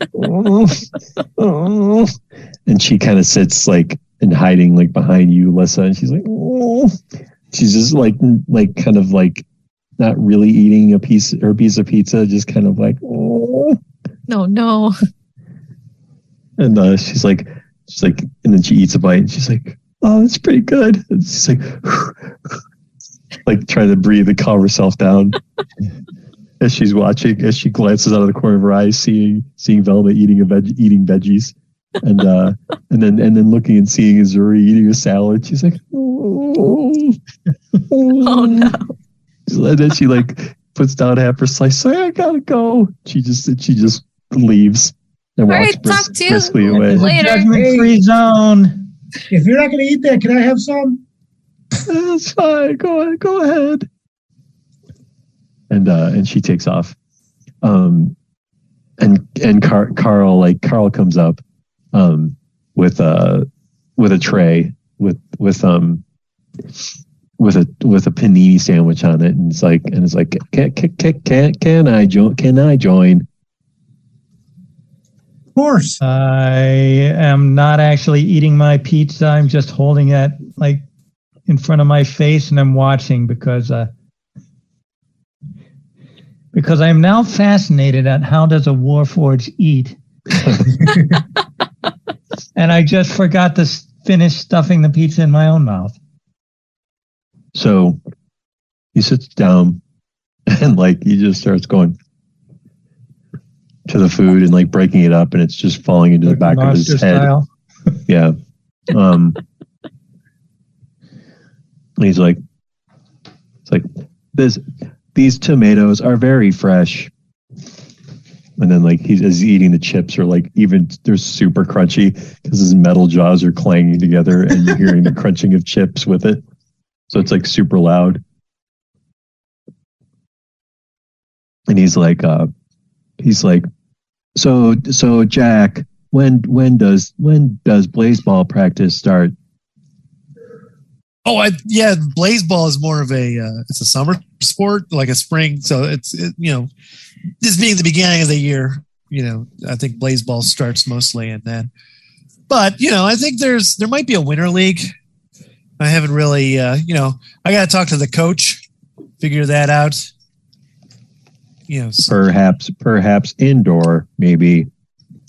and she kind of sits like and hiding like behind you, Lissa, and she's like, "Oh." she's just like like kind of like not really eating a piece or a piece of pizza, just kind of like, "Oh." No, no. and uh, she's like, she's like, and then she eats a bite, and she's like, oh, that's pretty good. And she's like, like trying to breathe and calm herself down. As she's watching, as she glances out of the corner of her eyes, seeing seeing Velma eating a veg, eating veggies, and uh, and then and then looking and seeing Azuri eating a salad, she's like, oh, Oh no. And then she like puts down half her slice. Like, I gotta go. She just she just leaves and All walks right, talk bris- to you away. Later. judgment free zone. If you're not going to eat that, can I have some? That's fine. Go ahead. Go ahead. And uh, and she takes off. Um, and and Car- Carl like Carl comes up, um, with a with a tray with with um with a with a panini sandwich on it, and it's like and it's like can can can, can, can I join? Can I join? Of course. I am not actually eating my pizza. I'm just holding it like in front of my face and I'm watching because uh, because I'm now fascinated at how does a warforged eat. and I just forgot to finish stuffing the pizza in my own mouth. So he sits down and like he just starts going to the food and like breaking it up and it's just falling into the back of his head. style. Yeah. Um and he's like it's like this these tomatoes are very fresh. And then like he's as he's eating the chips are like even they're super crunchy because his metal jaws are clanging together and you're hearing the crunching of chips with it. So it's like super loud. And he's like uh he's like so so Jack, when when does when does ball practice start? Oh, I, yeah. Blazeball is more of a uh, it's a summer sport, like a spring. So it's it, you know, this being the beginning of the year, you know, I think Blazeball starts mostly and then. But you know, I think there's there might be a winter league. I haven't really, uh, you know, I got to talk to the coach, figure that out. So- Perhaps perhaps indoor, maybe.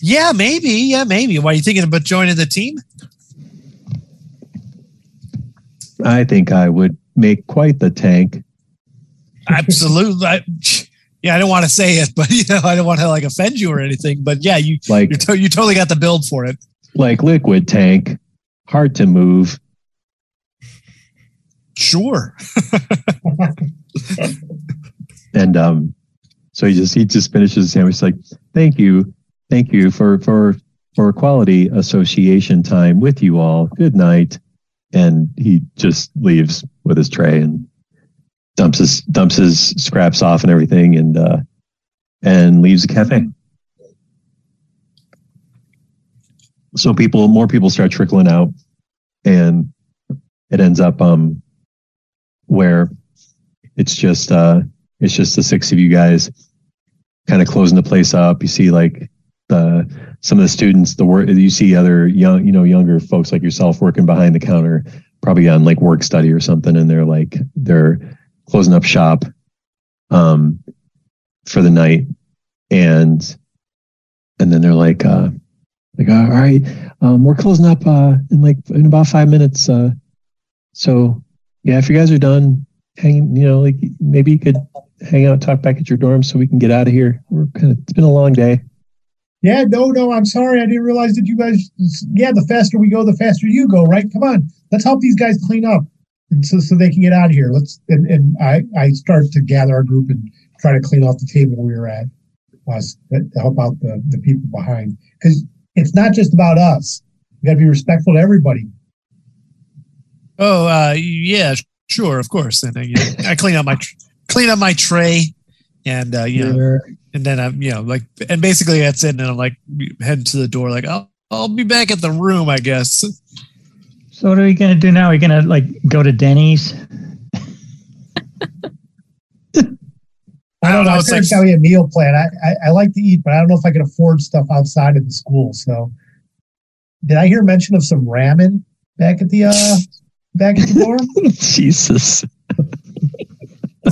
yeah, maybe, yeah, maybe. Why are you thinking about joining the team? I think I would make quite the tank. Absolutely. I, yeah, I don't want to say it, but you know, I don't want to like offend you or anything. But yeah, you Like to, you totally got the build for it. like liquid tank, hard to move. Sure. And um so he just he just finishes the sandwich like, thank you. Thank you for for for quality association time with you all. Good night. And he just leaves with his tray and dumps his dumps his scraps off and everything and uh and leaves the cafe. So people more people start trickling out and it ends up um where it's just uh it's just the six of you guys kind of closing the place up. You see like the some of the students, the work you see other young, you know, younger folks like yourself working behind the counter, probably on like work study or something, and they're like they're closing up shop um for the night. And and then they're like uh like all right, um we're closing up uh in like in about five minutes. Uh so yeah, if you guys are done hanging, you know, like maybe you could hang out, talk back at your dorm so we can get out of here. We're kind of, it's been a long day. Yeah, no, no, I'm sorry. I didn't realize that you guys, yeah, the faster we go, the faster you go, right? Come on, let's help these guys clean up and so, so they can get out of here. Let's, and, and I, I start to gather our group and try to clean off the table we were at, us, to help out the, the people behind. Because it's not just about us. We got to be respectful to everybody. Oh, uh, yeah, sure, of course. And uh, you know, I clean up my tr- clean up my tray, and uh, you know, and then I'm you know like, and basically that's it. And I'm like heading to the door, like I'll I'll be back at the room, I guess. So what are we gonna do now? Are we gonna like go to Denny's? I don't know. I It's was like- tell you a meal plan. I, I, I like to eat, but I don't know if I can afford stuff outside of the school. So, did I hear mention of some ramen back at the uh back at the dorm? Jesus.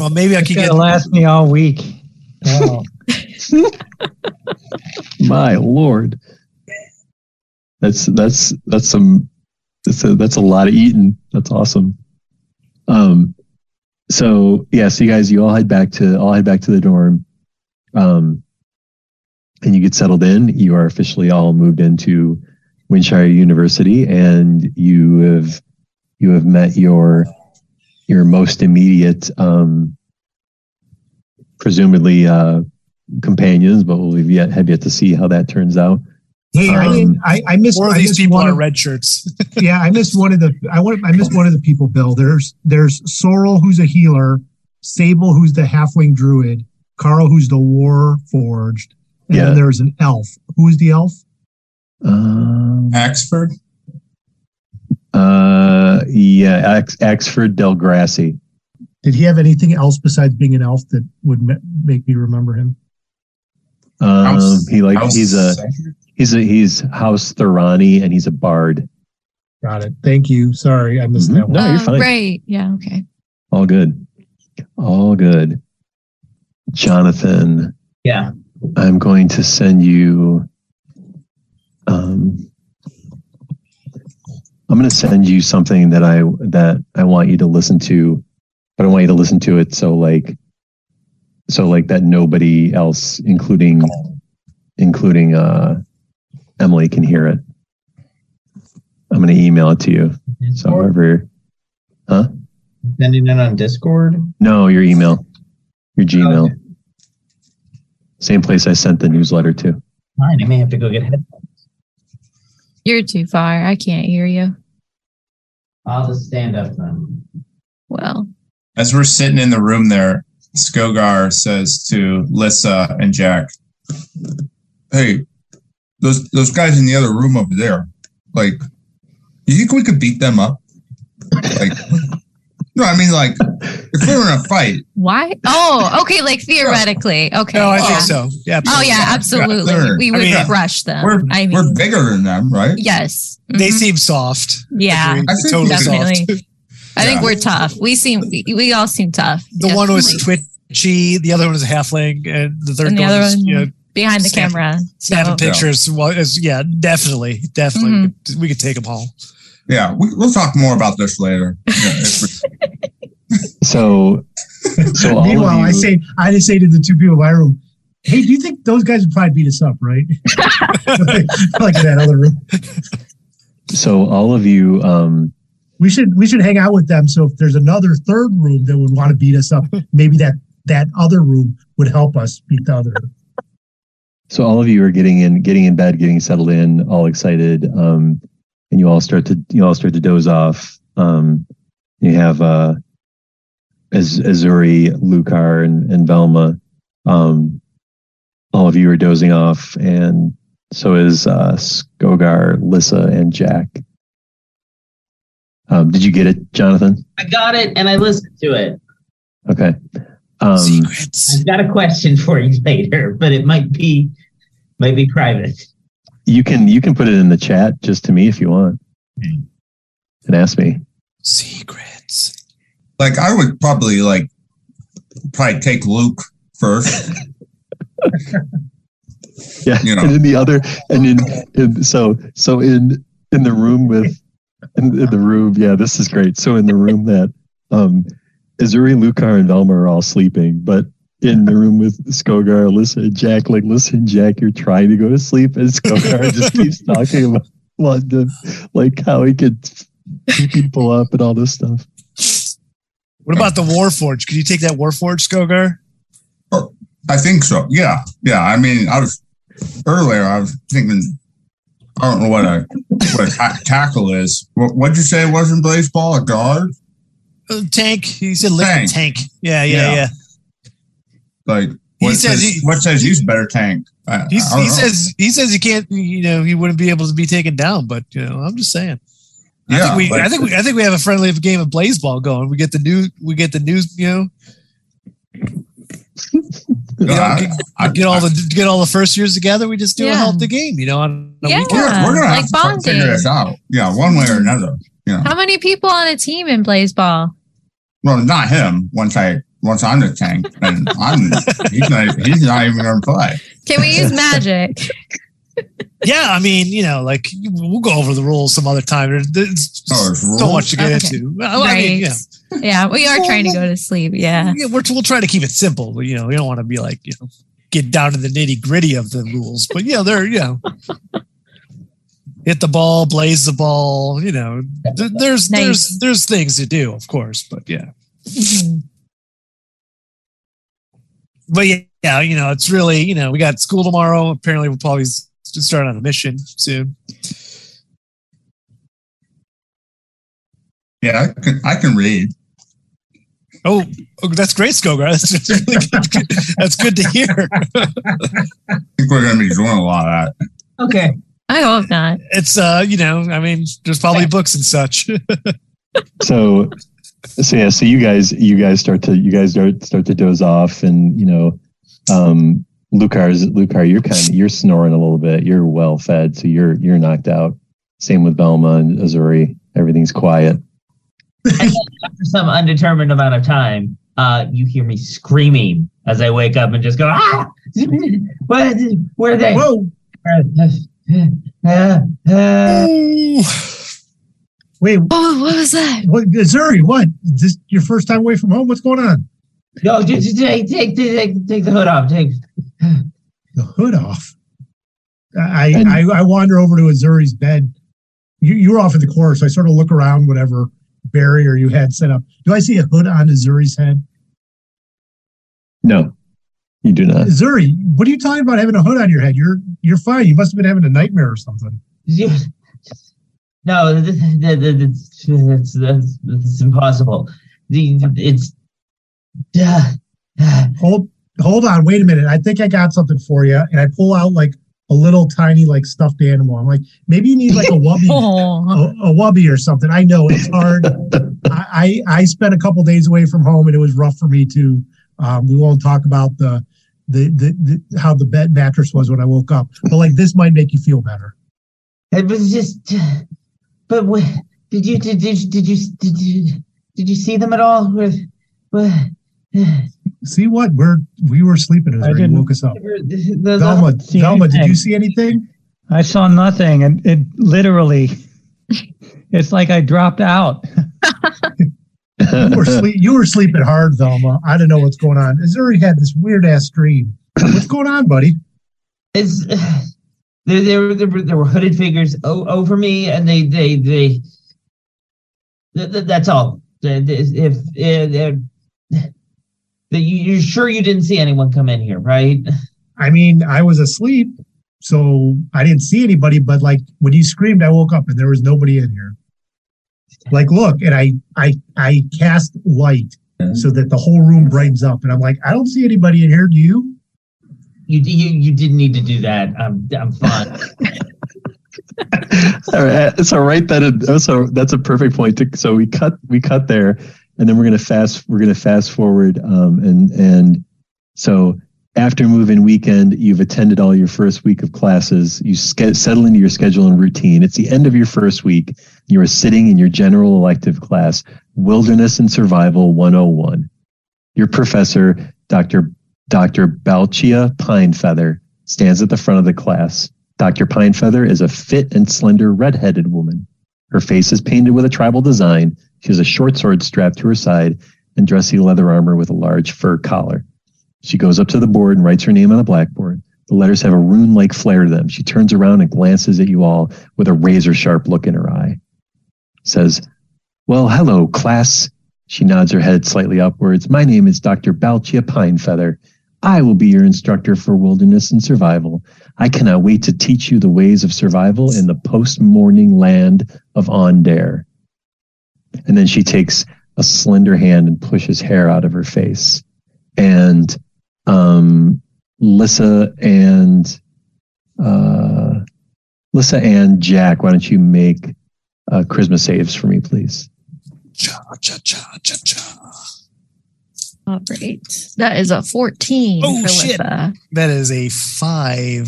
Well, maybe I It's could get. last me all week. Oh, My Lord. That's, that's, that's some, that's a, that's a lot of eating. That's awesome. Um, so yeah, so you guys, you all head back to, all head back to the dorm. Um, and you get settled in. You are officially all moved into Windshire University and you have, you have met your, your most immediate, um, presumably, uh, companions, but we'll have yet have yet to see how that turns out. Hey, I Um, didn't. I, I missed. Four of I these missed people one are red shirts. yeah, I missed one of the. I want. I missed one of the people. Bill, there's there's Sorrel, who's a healer, Sable, who's the halfling druid, Carl, who's the war forged, and Yeah. then there's an elf. Who's the elf? Um, Axford. Uh, yeah, Ax, Axford Del Grassi. Did he have anything else besides being an elf that would ma- make me remember him? Um, House- he like he's a Cedric? he's a he's House Thuranni and he's a bard. Got it. Thank you. Sorry, I missed Mhm. that one. No, you're Oh, fine. Right. Yeah. Okay. All good. All good. Jonathan, Yeah. I'm going to send you. Um, I'm going to send you something that I that I want you to listen to, but I want you to listen to it so like, so like that nobody else, including including uh, Emily, can hear it. I'm going to email it to you. So however, huh Sending it on Discord. no, your email, your Gmail, Okay. same place I sent the newsletter to. Fine, I may have to go get headphones. You're too far. I can't hear you. I'll just stand up then. Well, As we're sitting in the room there, Skogar says to Lissa and Jack, "Hey, those those guys in the other room over there, like, you think we could beat them up? Like, no, I mean, like, if we were in a fight, why? Oh, okay. Like theoretically. Okay. No, I yeah. think so. Yeah. Oh yeah, absolutely. they're- we I would mean, crush them. we're I mean, we're bigger than them, right? yes. They Mhm. seem soft. Yeah, I think totally definitely. soft. I think Yeah. we're tough. We seem we, we all seem tough. The one was twitchy. The other one was a halfling, and the third And the one was one- you know behind the Snap- camera. So, snapping pictures. Was, is- yeah, definitely, definitely, Mhm. we, could, we could take them all. Yeah, we, we'll talk more about this later. Yeah, So, so Meanwhile, of I say I just say to the two people in my room, "Hey, do you think those guys would probably beat us up, right?" like in that other room. so all of you, um, We should we should hang out with them. So if there's another third room that would want to beat us up, maybe that that other room would help us beat the other. so all of you are getting in, getting in bed, getting settled in, all excited, um, and you all start to you all start to doze off. Um, you have uh, Az- Azuri, Lucar, and, and Velma. Um, all of you are dozing off, and so is uh, Skogar, Lissa, and Jack. Um, did you get it, Jonathan? I got it and I listened to it. Okay. Um, Secrets. I've got a question for you later, but it might be might be private. You can you can put it in the chat just to me if you want, and ask me. Secrets. like, I would probably like probably take Luke first. Yeah, You know. and in the other, and in, in so so in in the room with in, in the room, yeah, this is great. So in the room that um, Azuri, Lucar, and Velma are all sleeping, but in the room with Skogar, Alyssa, and Jack, like, listen, Jack, you're trying to go to sleep, and Skogar just keeps talking about London, like how he could beat people up and all this stuff. What about the Warforge? Could you take that Warforge, Skogar? I think so. Yeah, yeah. I mean, I was earlier. I was thinking. I don't know what a what a ta- tackle is. What what'd you say it was in baseball? A guard? Uh, tank. He said liquid Tank. tank. Yeah, yeah, Yeah. yeah. Like He says says, he- what says he's better tank? I, He's, I he says he says he can't. You know, he wouldn't be able to be taken down. But you know, I'm just saying. I yeah. think we, like- I think we, I think we have a friendly game of Blazeball going. We get the new, we get the news. You know, you know, I- get, I- get all the get all the first years together. We just do a Yeah. healthy game. You know, on a Yeah. weekend. we're, we're gonna like have to try to figure this out. Yeah, one way or another. You know, How many people on a team in Blazeball? well, not him. Once I once I'm the tank, and I'm he's not he's not even gonna play. Can we use magic? Yeah, I mean, you know, like we'll go over the rules some other time. There's, there's Oh, so much to get Okay. into. Well, I mean, yeah, yeah, we are trying to go to sleep. Yeah. yeah, we're, we'll try to keep it simple. But, you know, we don't want to be like, you know, get down to the nitty gritty of the rules. But yeah, they're, you know, hit the ball, blaze the ball. You know, th- there's Nice. there's there's things to do, of course. But yeah, Mhm. But yeah, yeah, you know, it's really, you know, we got school tomorrow. Apparently, we'll probably to start on a mission soon. Yeah, I can, I can read. Oh, oh, that's great, Skogar. That's, that's really good. That's good to hear. I think we're going to be doing a lot of that. Okay. I hope not. It's uh, you know, I mean, there's probably books and such. so so yeah so you guys you guys start to you guys start start to doze off and you know um lucar's lucar you're kind of you're snoring a little bit you're well fed so you're you're knocked out same with velma and azuri everything's quiet After some undetermined amount of time, uh, you hear me screaming as I wake up and just go, ah! Where, where are they? Whoa! Uh, uh, Wait, Oh, what was that? what, Zuri, what? Is this your first time away from home? What's going on? no, just, just take, take, take, take the hood off. Take. The hood off. I And- I, I wander over to Azuri's bed. You, you were off in the corner, so I sort of look around whatever barrier you had set up. Do I see a hood on Azuri's head? no you do not Zuri, what are you talking about having a hood on your head? You're you're fine. You must have been having a nightmare or something. No, it's, th- th- that's, that's, that's, that's impossible. The, it's. Uh, Hold hold on, wait a minute. I think I got something for you. And I pull out like a little tiny like stuffed animal. I'm like, maybe you need like a wubby, a, a wubby or something. I know it's hard. I, I I spent a couple days away from home and it was rough for me too. Um, we won't talk about the, the the the how the bed mattress was when I woke up, but like this might make you feel better. it was just. But what, did you did, did, did you did you did you see them at all? With, uh, with, See what we're we were sleeping as I you didn't- woke us up. the, the, Velma, see Velma, did you see anything? I saw nothing, and it literally, it's like I dropped out. You were sleep, you were sleeping hard, Velma. I don't know what's going on. Azuri had this weird ass dream. What's going on, buddy? It's uh, there, there, there, were, there were hooded figures o- over me, and they, they, they. th- th- that's all. If, if, that you, you're sure you didn't see anyone come in here, right? I mean, I was asleep, so I didn't see anybody. But like when you screamed, I woke up and there was nobody in here. Like, look, and I, I, I cast light so that the whole room brightens up, and I'm like, I don't see anybody in here. Do you? You, you, you didn't need to do that. I'm, I'm fine. All right, so right that so that's a perfect point. To, so we cut we cut there, and then we're gonna fast we're gonna fast forward. Um, and and so after move-in weekend, you've attended all your first week of classes. You ske- settle into your schedule and routine. It's the end of your first week. You are sitting in your general elective class, Wilderness and Survival 101. Your professor, Dr. Dr. Balchia Pinefeather, stands at the front of the class. Dr. Pinefeather is a fit and slender red-headed woman. Her face is painted with a tribal design. She has a short sword strapped to her side and dressy leather armor with a large fur collar. She goes up to the board and writes her name on a blackboard. The letters have a rune-like flair to them. She turns around and glances at you all with a razor-sharp look in her eye. Says, "Well, hello, class." She nods her head slightly upwards. My name is Dr. Balchia Pinefeather. I will be your instructor for wilderness and survival. I cannot wait to teach you the ways of survival in the post-Mourning land of Ondare. And then she takes a slender hand and pushes hair out of her face. And um, Lissa and uh, Lissa and Jack, why don't you make uh, charisma saves for me, please? Cha, cha, cha, cha, cha. All right. That is a 14 Oh, for shit. That is a five.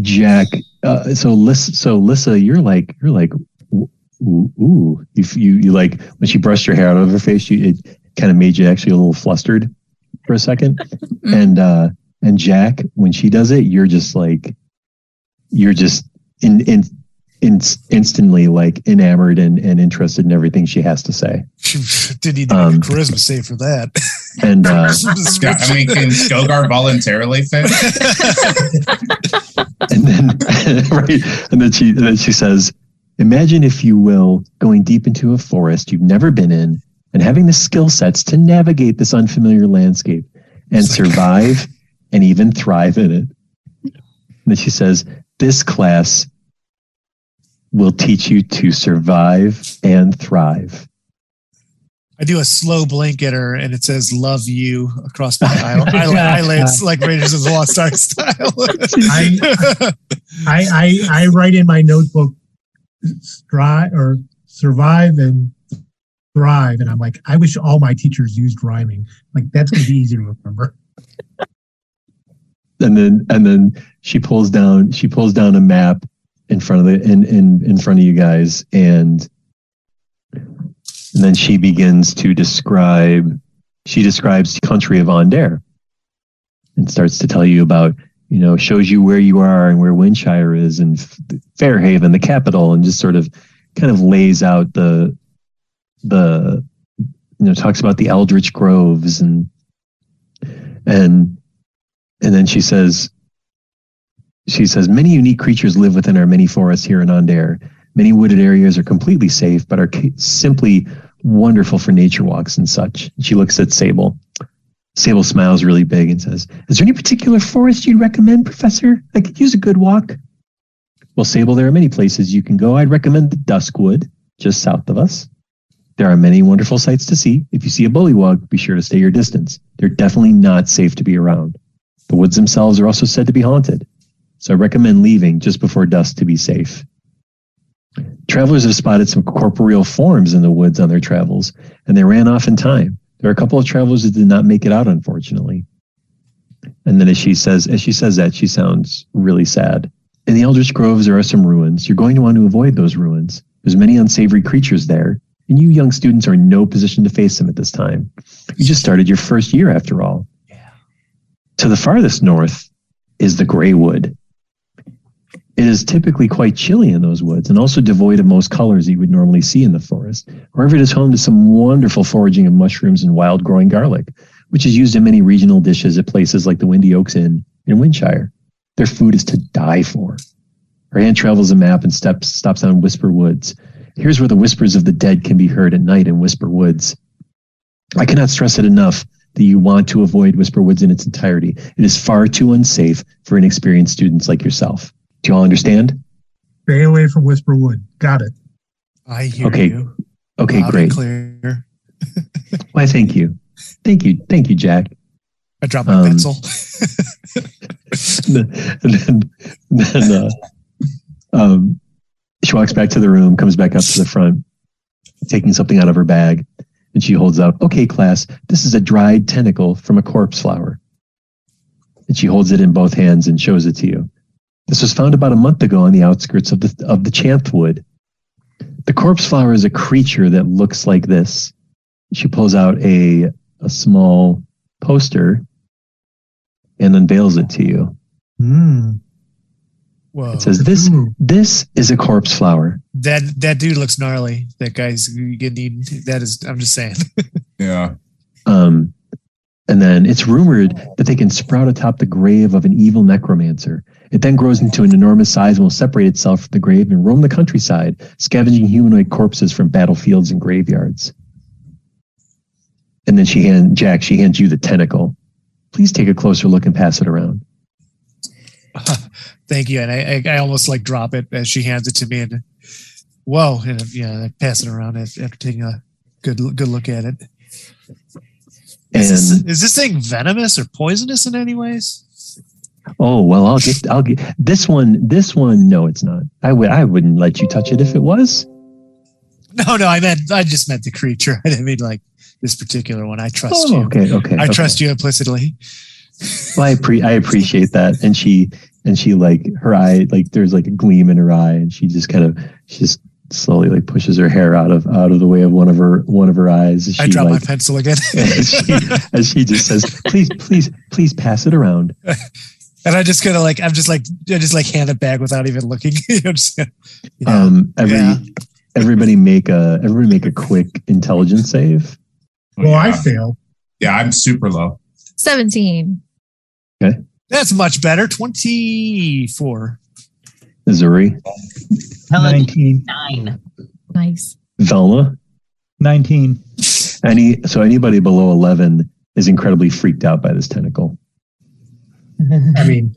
Jack. Uh, so Lissa, so Lissa, you're like you're like ooh, ooh, ooh. You, you you like when she brushed her hair out of her face, you it kind of made you actually a little flustered for a second. and uh and Jack, when she does it, you're just like you're just in in. in instantly like enamored and, and interested in everything she has to say Didn't need to make Um, a charisma save for that. and uh Yeah, I mean, can Skogar voluntarily fit? and then right and then she and then she says imagine if you will going deep into a forest you've never been in and having the skill sets to navigate this unfamiliar landscape and It's like- survive and even thrive in it and then she says this class will teach you to survive and thrive. I do a slow blink at her, and it says "Love you" across my eye- eyelids, like Raiders of the Lost Ark style. I, I, I, I write in my notebook, strive or survive and thrive. And I'm like, I wish all my teachers used rhyming. Like, that's going to be easy to remember. and then and then she pulls down she pulls down a map in front of the in in in front of you guys and and then she begins to describe she describes the country of Onder and starts to tell you about you know shows you where you are and where Windshire is and Fairhaven the capital and just sort of kind of lays out the the you know talks about the Eldritch Groves and and and then she says, she says, many unique creatures live within our many forests here in Onder. Many wooded areas are completely safe, but are simply wonderful for nature walks and such. She looks at Sable. Sable smiles really big and says, Is there any particular forest you'd recommend, Professor? I could use a good walk. Well, Sable, there are many places you can go. I'd recommend the Duskwood, just south of us. There are many wonderful sights to see. If you see a bullywug, be sure to stay your distance. They're definitely not safe to be around. The woods themselves are also said to be haunted, so I recommend leaving just before dusk to be safe. Travelers have spotted some corporeal forms in the woods on their travels, and they ran off in time. There are a couple of travelers that did not make it out, unfortunately. And then as she says, as she says that, she sounds really sad. In the Eldritch Groves, there are some ruins. You're going to want to avoid those ruins. There's many unsavory creatures there, and you young students are in no position to face them at this time. You just started your first year, after all. Yeah. To the farthest north is the gray wood. It is typically quite chilly in those woods and also devoid of most colors you would normally see in the forest. However, it is home to some wonderful foraging of mushrooms and wild growing garlic, which is used in many regional dishes at places like the Windy Oaks Inn in Windshire. Their food is to die for. Her hand travels a map and steps, stops on Whisper Woods. Here's where the whispers of the dead can be heard at night in Whisper Woods. I cannot stress it enough that you want to avoid Whisper Woods in its entirety. It is far too unsafe for inexperienced students like yourself. Do you all understand? Stay away from Whisper Wood. Got it. I hear Okay, you. Okay, Loud great. Clear. Why, thank you. Thank you. Thank you, Jack. I dropped my Um, pencil. and then, then uh, um, she walks back to the room, comes back up to the front, taking something out of her bag, and she holds up, okay, class, this is a dried tentacle from a corpse flower. And she holds it in both hands and shows it to you. This was found about a month ago on the outskirts of the of the Chanthwood. The corpse flower is a creature that looks like this. She pulls out a a small poster and unveils it to you. Hmm. Whoa. It says this Ooh. this is a corpse flower. that that dude looks gnarly. That guy's getting eaten. That is. I'm just saying. Yeah. Um, and then it's rumored that they can sprout atop the grave of an evil necromancer. It then grows into an enormous size and will separate itself from the grave and roam the countryside, scavenging humanoid corpses from battlefields and graveyards. And then she hand Jack, she hands you the tentacle. Please take a closer look and pass it around. Thank you. And I, I, I almost like drop it as she hands it to me. And whoa, and yeah, I pass it around after, after taking a good good look at it. Is this, is this thing venomous or poisonous in any ways? Oh well, I'll get I'll get this one. This one, no, it's not. I would I wouldn't let you touch it if it was. No, no, I meant I just meant the creature. I didn't mean like this particular one. I trust Oh, you. okay, okay. I okay. trust you implicitly. Well, I pre- I appreciate that, and she and she like her eye like there's like a gleam in her eye, and she just kind of she just slowly like pushes her hair out of out of the way of one of her one of her eyes. She I drop like my pencil again. as, she, as she just says, "Please, please, please pass it around." and I just gonna like I'm just like I just like hand it back without even looking. You know, just, yeah. Um, every Yeah. everybody make a everybody make a quick intelligence save. Well, I yeah. failed. Yeah, I'm super low. 17. Okay. That's much better. Twenty four. Missouri. Helen, 19. nine. Nice. Velma, 19. any so anybody below eleven is incredibly freaked out by this tentacle. I mean,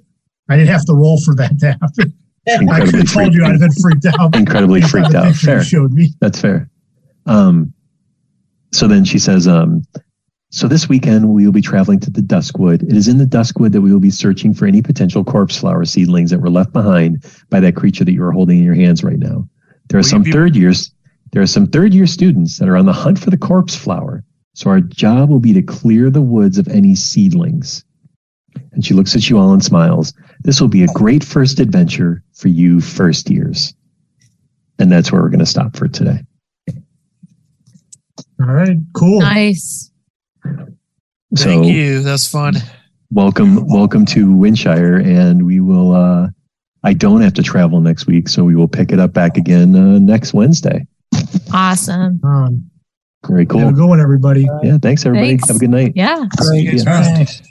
I didn't have to roll for that to happen. I could have told you I'd have been freaked out. incredibly freaked out. Fair. Showed me. That's fair. Um, so then she says, um, so this weekend we will be traveling to the Duskwood. It is in the Duskwood that we will be searching for any potential corpse flower seedlings that were left behind by that creature that you are holding in your hands right now. There are Will some be- third years. There are some third year students that are on the hunt for the corpse flower. So our job will be to clear the woods of any seedlings. And she looks at you all and smiles. This will be a great first adventure for you first years. And that's where we're going to stop for today. All right, cool. Nice. So Thank you. That's fun. welcome, welcome to Windshire, and we will. Uh, I don't have to travel next week, so we will pick it up back again uh, next Wednesday. Awesome. Um, Very Have a cool. good one, everybody. Yeah, thanks everybody. Thanks. Have a good night. Yeah. Great. Yeah. Thanks.